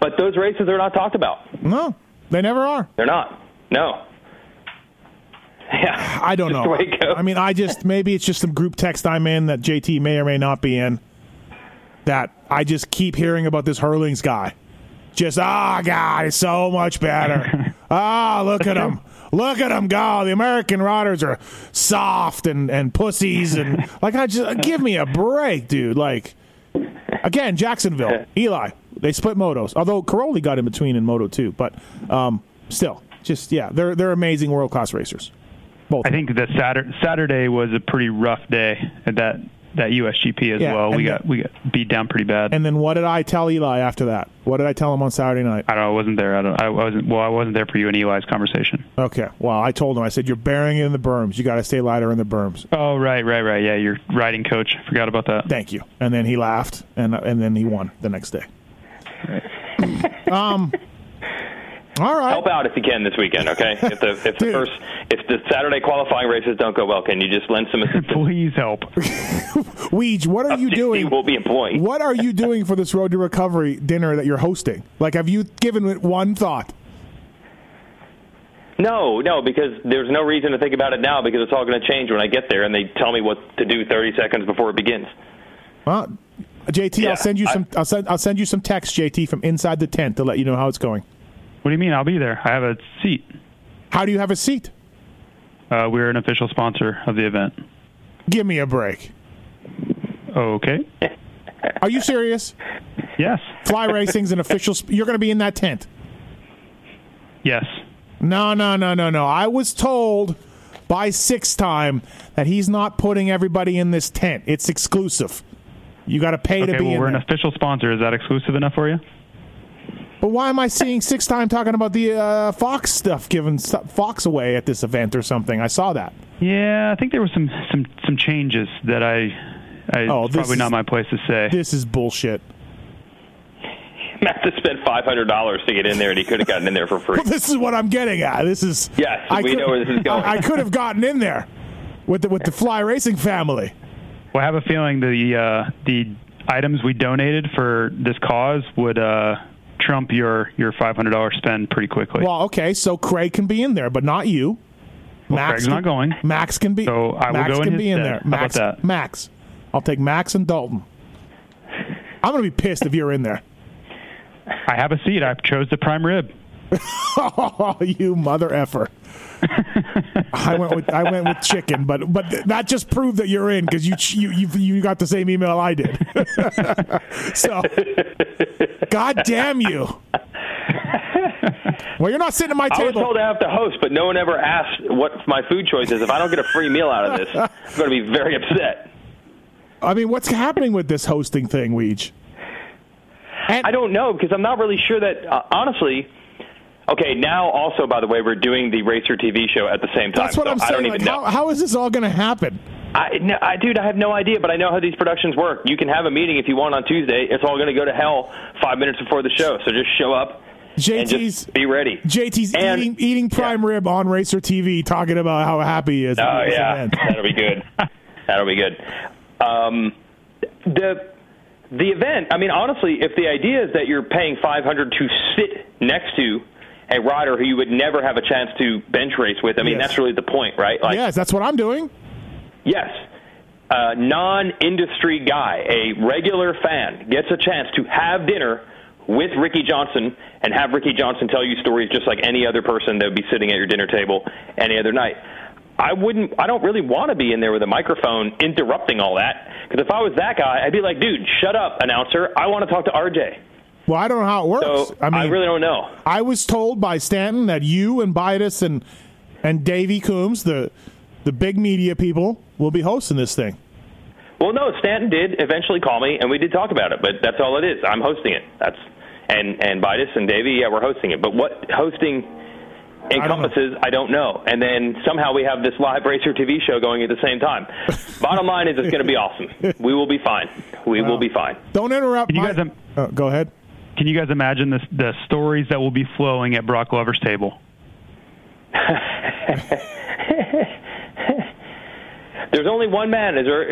But those races are not talked about. No, they never are. They're not. No. Yeah. I don't know. the way it goes. I mean, I just maybe it's just some group text I'm in that JT may or may not be in. That I just keep hearing about this Herlings guy, Just ah, God, it's so much better. ah, look at him. Look at them go. The American riders are soft and, and pussies and like I just give me a break, dude. Like again, Jacksonville, Eli, they split motos. Although Cairoli got in between in Moto too, but um, still, just yeah, they're they're amazing world class racers. Both. I think that Saturday, Saturday was a pretty rough day at that that USGP as Yeah, well. We the- got we got beat down pretty bad. And then what did I tell Eli after that? What did I tell him on Saturday night? I don't know. I wasn't there. I don't. I wasn't. Well, I wasn't there for you and Eli's conversation. Okay. Well, I told him. I said you're burying it in the berms. You got to stay lighter in the berms. Oh, right, right, right. Yeah, your riding coach. Forgot about that. Thank you. And then he laughed, and and then he won the next day. um. All right. Help out if you can this weekend, okay? If the if the first if the Saturday qualifying races don't go well, can you just lend some assistance? Please help. Weege, what are you doing? will be employing. What are you doing for this road to recovery dinner that you're hosting? Like, have you given it one thought? No, no, because there's no reason to think about it now because it's all going to change when I get there and they tell me what to do 30 seconds before it begins. Well, JT, Yeah, I'll send you I- some. I'll send. I'll send you some text, JT, from inside the tent to let you know how it's going. What do you mean? I'll be there. I have a seat. How do you have a seat? Uh, we're an official sponsor of the event. Give me a break. Okay. Are you serious? Yes. Fly Racing's an official. Sp- you're going to be in that tent. Yes. No, no, no, no, no. I was told by six time that he's not putting everybody in this tent. It's exclusive. You got to pay to Okay. be Well, we're an official sponsor. Is that exclusive enough for you? But why am I seeing six time talking about the uh, Fox stuff, giving stu- Fox away at this event or something? I saw that. Yeah, I think there were some some some changes that I. I Oh, it's this probably is- not my place to say. This is bullshit. Matt to spend $500 to get in there and he could have gotten in there for free. Well, this is what I'm getting at. This is Yes, I we could- know where this is going. I, I could have gotten in there with the with the Fly Racing family. Well, I have a feeling the uh, the items we donated for this cause would uh, trump your your five hundred dollars spend pretty quickly. Well, okay, so Craig can be in there, but not you. Well, Craig's not going. Max can be. So I will Max go in can be in there. How about Max, that? Max, I'll take Max and Dalton. I'm gonna be pissed if you're in there. I have a seat. I chose the prime rib. Oh, you mother effer! I went with I went with chicken, but but that just proved that you're in because you, you you you got the same email I did. so, God damn you! Well, you're not sitting at my table. I was told I have to host, but no one ever asked what my food choice is. If I don't get a free meal out of this, I'm going to be very upset. I mean, what's happening with this hosting thing, Weege? And I don't know because I'm not really sure that uh, honestly. Okay, now also by the way, we're doing the Racer TV show at the same time. that's what so I'm I don't saying. even Like, know. how, how is this all going to happen? I, no, I, dude, I have no idea, but I know how these productions work. You can have a meeting if you want on Tuesday. It's all going to go to hell five minutes before the show. So just show up and JT's just be ready. JT's And- eating eating prime rib on Racer TV, talking about how happy he is. Oh yeah, that'll be good. that'll be good. Um, the the event. I mean, honestly, if the idea is that you're paying 500 to sit next to a rider who you would never have a chance to bench race with, I mean, Yes. that's really the point, right? Like, yes, that's what I'm doing. Yes. A non industry guy, a regular fan, gets a chance to have dinner with Ricky Johnson and have Ricky Johnson tell you stories just like any other person that would be sitting at your dinner table any other night. I wouldn't. I don't really want to be in there with a microphone interrupting all that. Because if I was that guy, I'd be like, "Dude, shut up, announcer! I want to talk to RJ." Well, I don't know how it works. So I mean, I really don't know. I was told by Stanton that you and Bidas and and Davey Coombs, the the big media people, will be hosting this thing. Well, no, Stanton did eventually call me, and we did talk about it. But that's all it is. I'm hosting it. That's and and Bidas and Davy, yeah, we're hosting it. But what hosting encompasses, I don't know. And then somehow we have this live racer TV show going at the same time. Bottom line is, it's going to be awesome. We will be fine. We will be fine. Don't interrupt. You my- guys, um, Oh, go ahead. Can you guys imagine this, the stories that will be flowing at Broc Glover's table? There's only one man. Is there?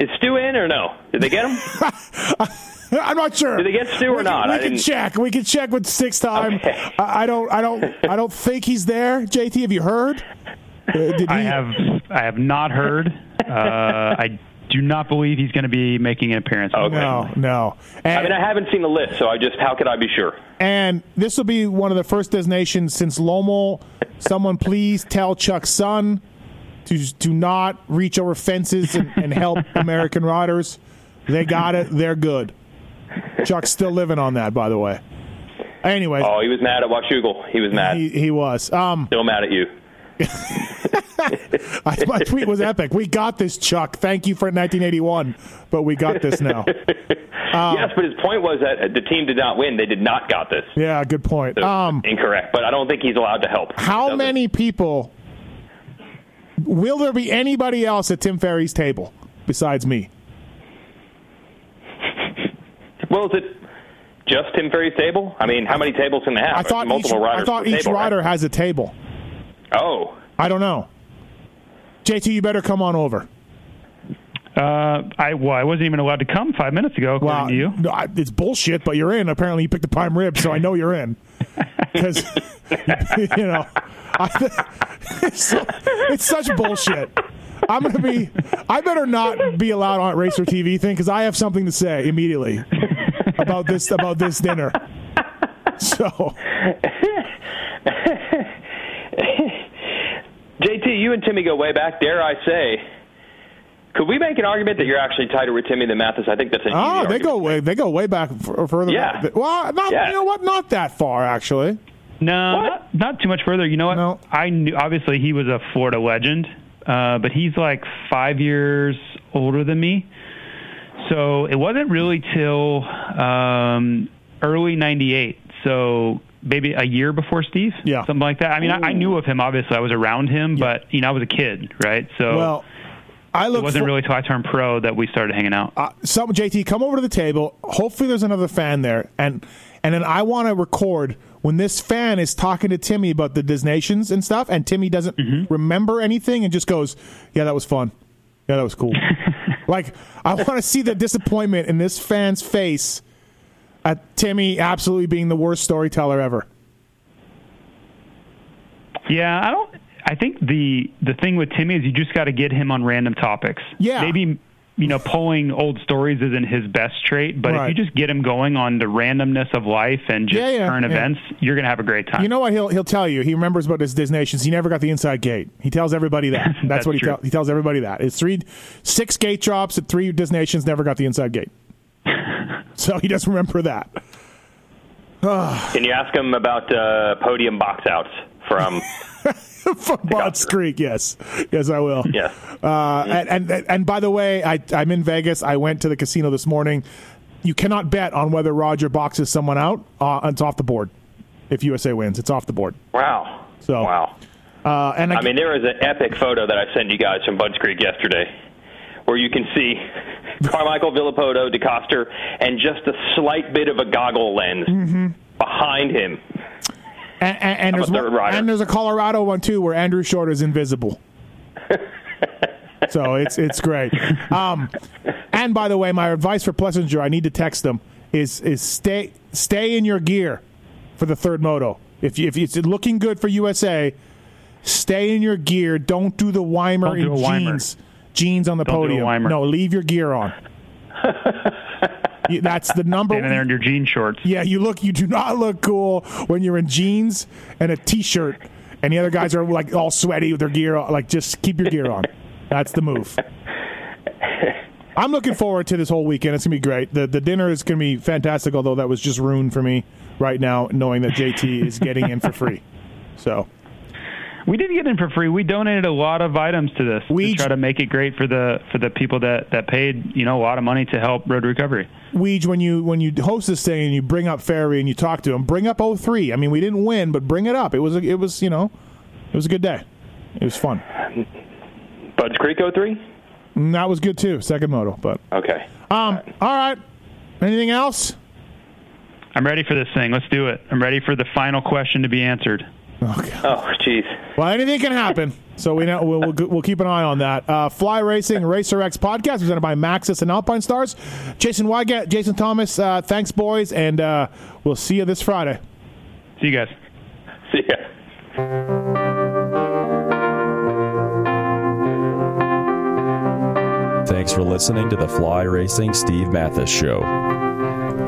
Is Stu in or no? Did they get him? I'm not sure. Did they get Stu or we not? Can, we I can didn't- check. We can check with six time. Okay. I, I don't. I don't. I don't think he's there. JT, have you heard? Uh, did he, I have I have not heard. Uh, I do not believe he's going to be making an appearance. Okay. No, no. And, I mean, I haven't seen the list, so I just how could I be sure? and this will be one of the first designations since Lommel. Someone please tell Chuck Sun to do not reach over fences and, and help American riders. They got it. They're good. Chuck's still living on that, by the way. Anyways, Oh, he was mad at Washougal. He was mad. he, he was. Um, Still mad at you. I, my tweet was epic. We got this, Chuck. Thank you for 1981, but we got this now. yes, but his point was that the team did not win. They did not got this. Yeah, good point. So, Um, incorrect. But I don't think he's allowed to help. how many people will there be anybody else at Tim Ferry's table besides me? Well, is it just Tim Ferry's table? I mean, how many tables can they have? I thought each, riders I thought each table, right? rider has a table. Oh, I don't know. JT, you better come on over. Uh, I well, I wasn't even allowed to come five minutes ago, according Well, to you. no, I- it's bullshit, but you're in. Apparently, you picked the prime rib, so I know you're in. Because you know, I, it's, it's such bullshit. I'm gonna be. I better not be allowed on Racer TV thing because I have something to say immediately about this about this dinner. So JT, you and Timmy go way back. Dare I say? Could we make an argument that you're actually tighter with Timmy than Matthes? I think that's an oh, easy they argument. go way they go way back f- further. Yeah. back. Well, not Yeah. you know what? Not that far actually. No, not, not too much further. You know what? No. I knew obviously he was a Florida legend, uh, but he's like five years older than me. So it wasn't really till um, early '98. So maybe a year before Steve, Yeah. something like that. I mean, I, I knew of him. Obviously, I was around him, but you know, I was a kid, right? So Well, I it wasn't for- really till I turned pro that we started hanging out. uh, some JT, come over to the table. Hopefully, there's another fan there, and and then I want to record when this fan is talking to Timmy about the des Nations and stuff, and Timmy doesn't Mm-hmm. remember anything and just goes, "Yeah, that was fun. Yeah, that was cool." like I want to see the disappointment in this fan's face at Timmy absolutely being the worst storyteller ever. Yeah, I don't. I think the the thing with Timmy is you just got to get him on random topics. Yeah. maybe you know pulling old stories isn't his best trait, but Right. if you just get him going on the randomness of life and just Yeah, yeah, current yeah. events, you're gonna have a great time. You know what he'll he'll tell you. He remembers about his des Nations. He never got the inside gate. He tells everybody that. That's, That's what he tells. He tells everybody that. It's three, six gate drops at three des Nations. Never got the inside gate. so he doesn't remember that. Can you ask him about uh, podium box outs from? From Budds Creek, yes, yes, I will. Yeah. Uh, and, and and by the way, I I'm in Vegas. I went to the casino this morning. You cannot bet on whether Roger boxes someone out. Uh, it's off the board. If USA wins, it's off the board. Wow. So- wow. Uh, and I, I mean, there was an epic photo that I sent you guys from Budds Creek yesterday, where you can see Carmichael Villopoto, DeCoster, and just a slight bit of a goggle lens Mm-hmm. behind him. and, and, and there's a third one, and there's a Colorado one too where Andrew Short is invisible. so it's it's great. Um, and by the way, my advice for Plessinger, I need to text them is is stay stay in your gear for the third moto. If you, if it's looking good for USA, stay in your gear. Don't do the Weimer Don't in a Weimer. Jeans on the Don't podium. No, leave your gear on. You- That's the number. standing there in your jean shorts. Yeah, you look. You do not look cool when you're in jeans and a t-shirt, and the other guys are like all sweaty with their gear. on. Like, just keep your gear on. That's the move. I'm looking forward to this whole weekend. It's gonna be great. the The dinner is gonna be fantastic. Although that was just ruined for me right now, knowing that JT is getting in for free. So We didn't get in for free. We donated a lot of items to this We- to try to make it great for the for the people that that paid you know a lot of money to help Road Recovery. Weege, when you when you host this thing and you bring up Ferry and you talk to him, bring up 03. I mean, we didn't win, but bring it up. It was a, it was you know, it was a good day. It was fun. Budds Creek 03? That was good too. Second moto, but Okay. um, all right. Anything else? I'm ready for this thing. Let's do it. I'm ready for the final question to be answered. Okay. Oh, jeez. Well, anything can happen, so we know we'll, we'll, we'll keep an eye on that. Uh, Fly Racing Racer X podcast presented by Maxxis and Alpinestars. Jason Weigandt, Jason Thomas. Uh, thanks, boys, and uh, we'll see you this Friday. See you guys. See ya. Thanks for listening to the Fly Racing Steve Matthes Show.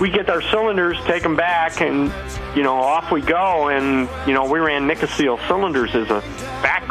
We get our cylinders, take them back, and you know off we go. And you know we ran Nikasil cylinders as a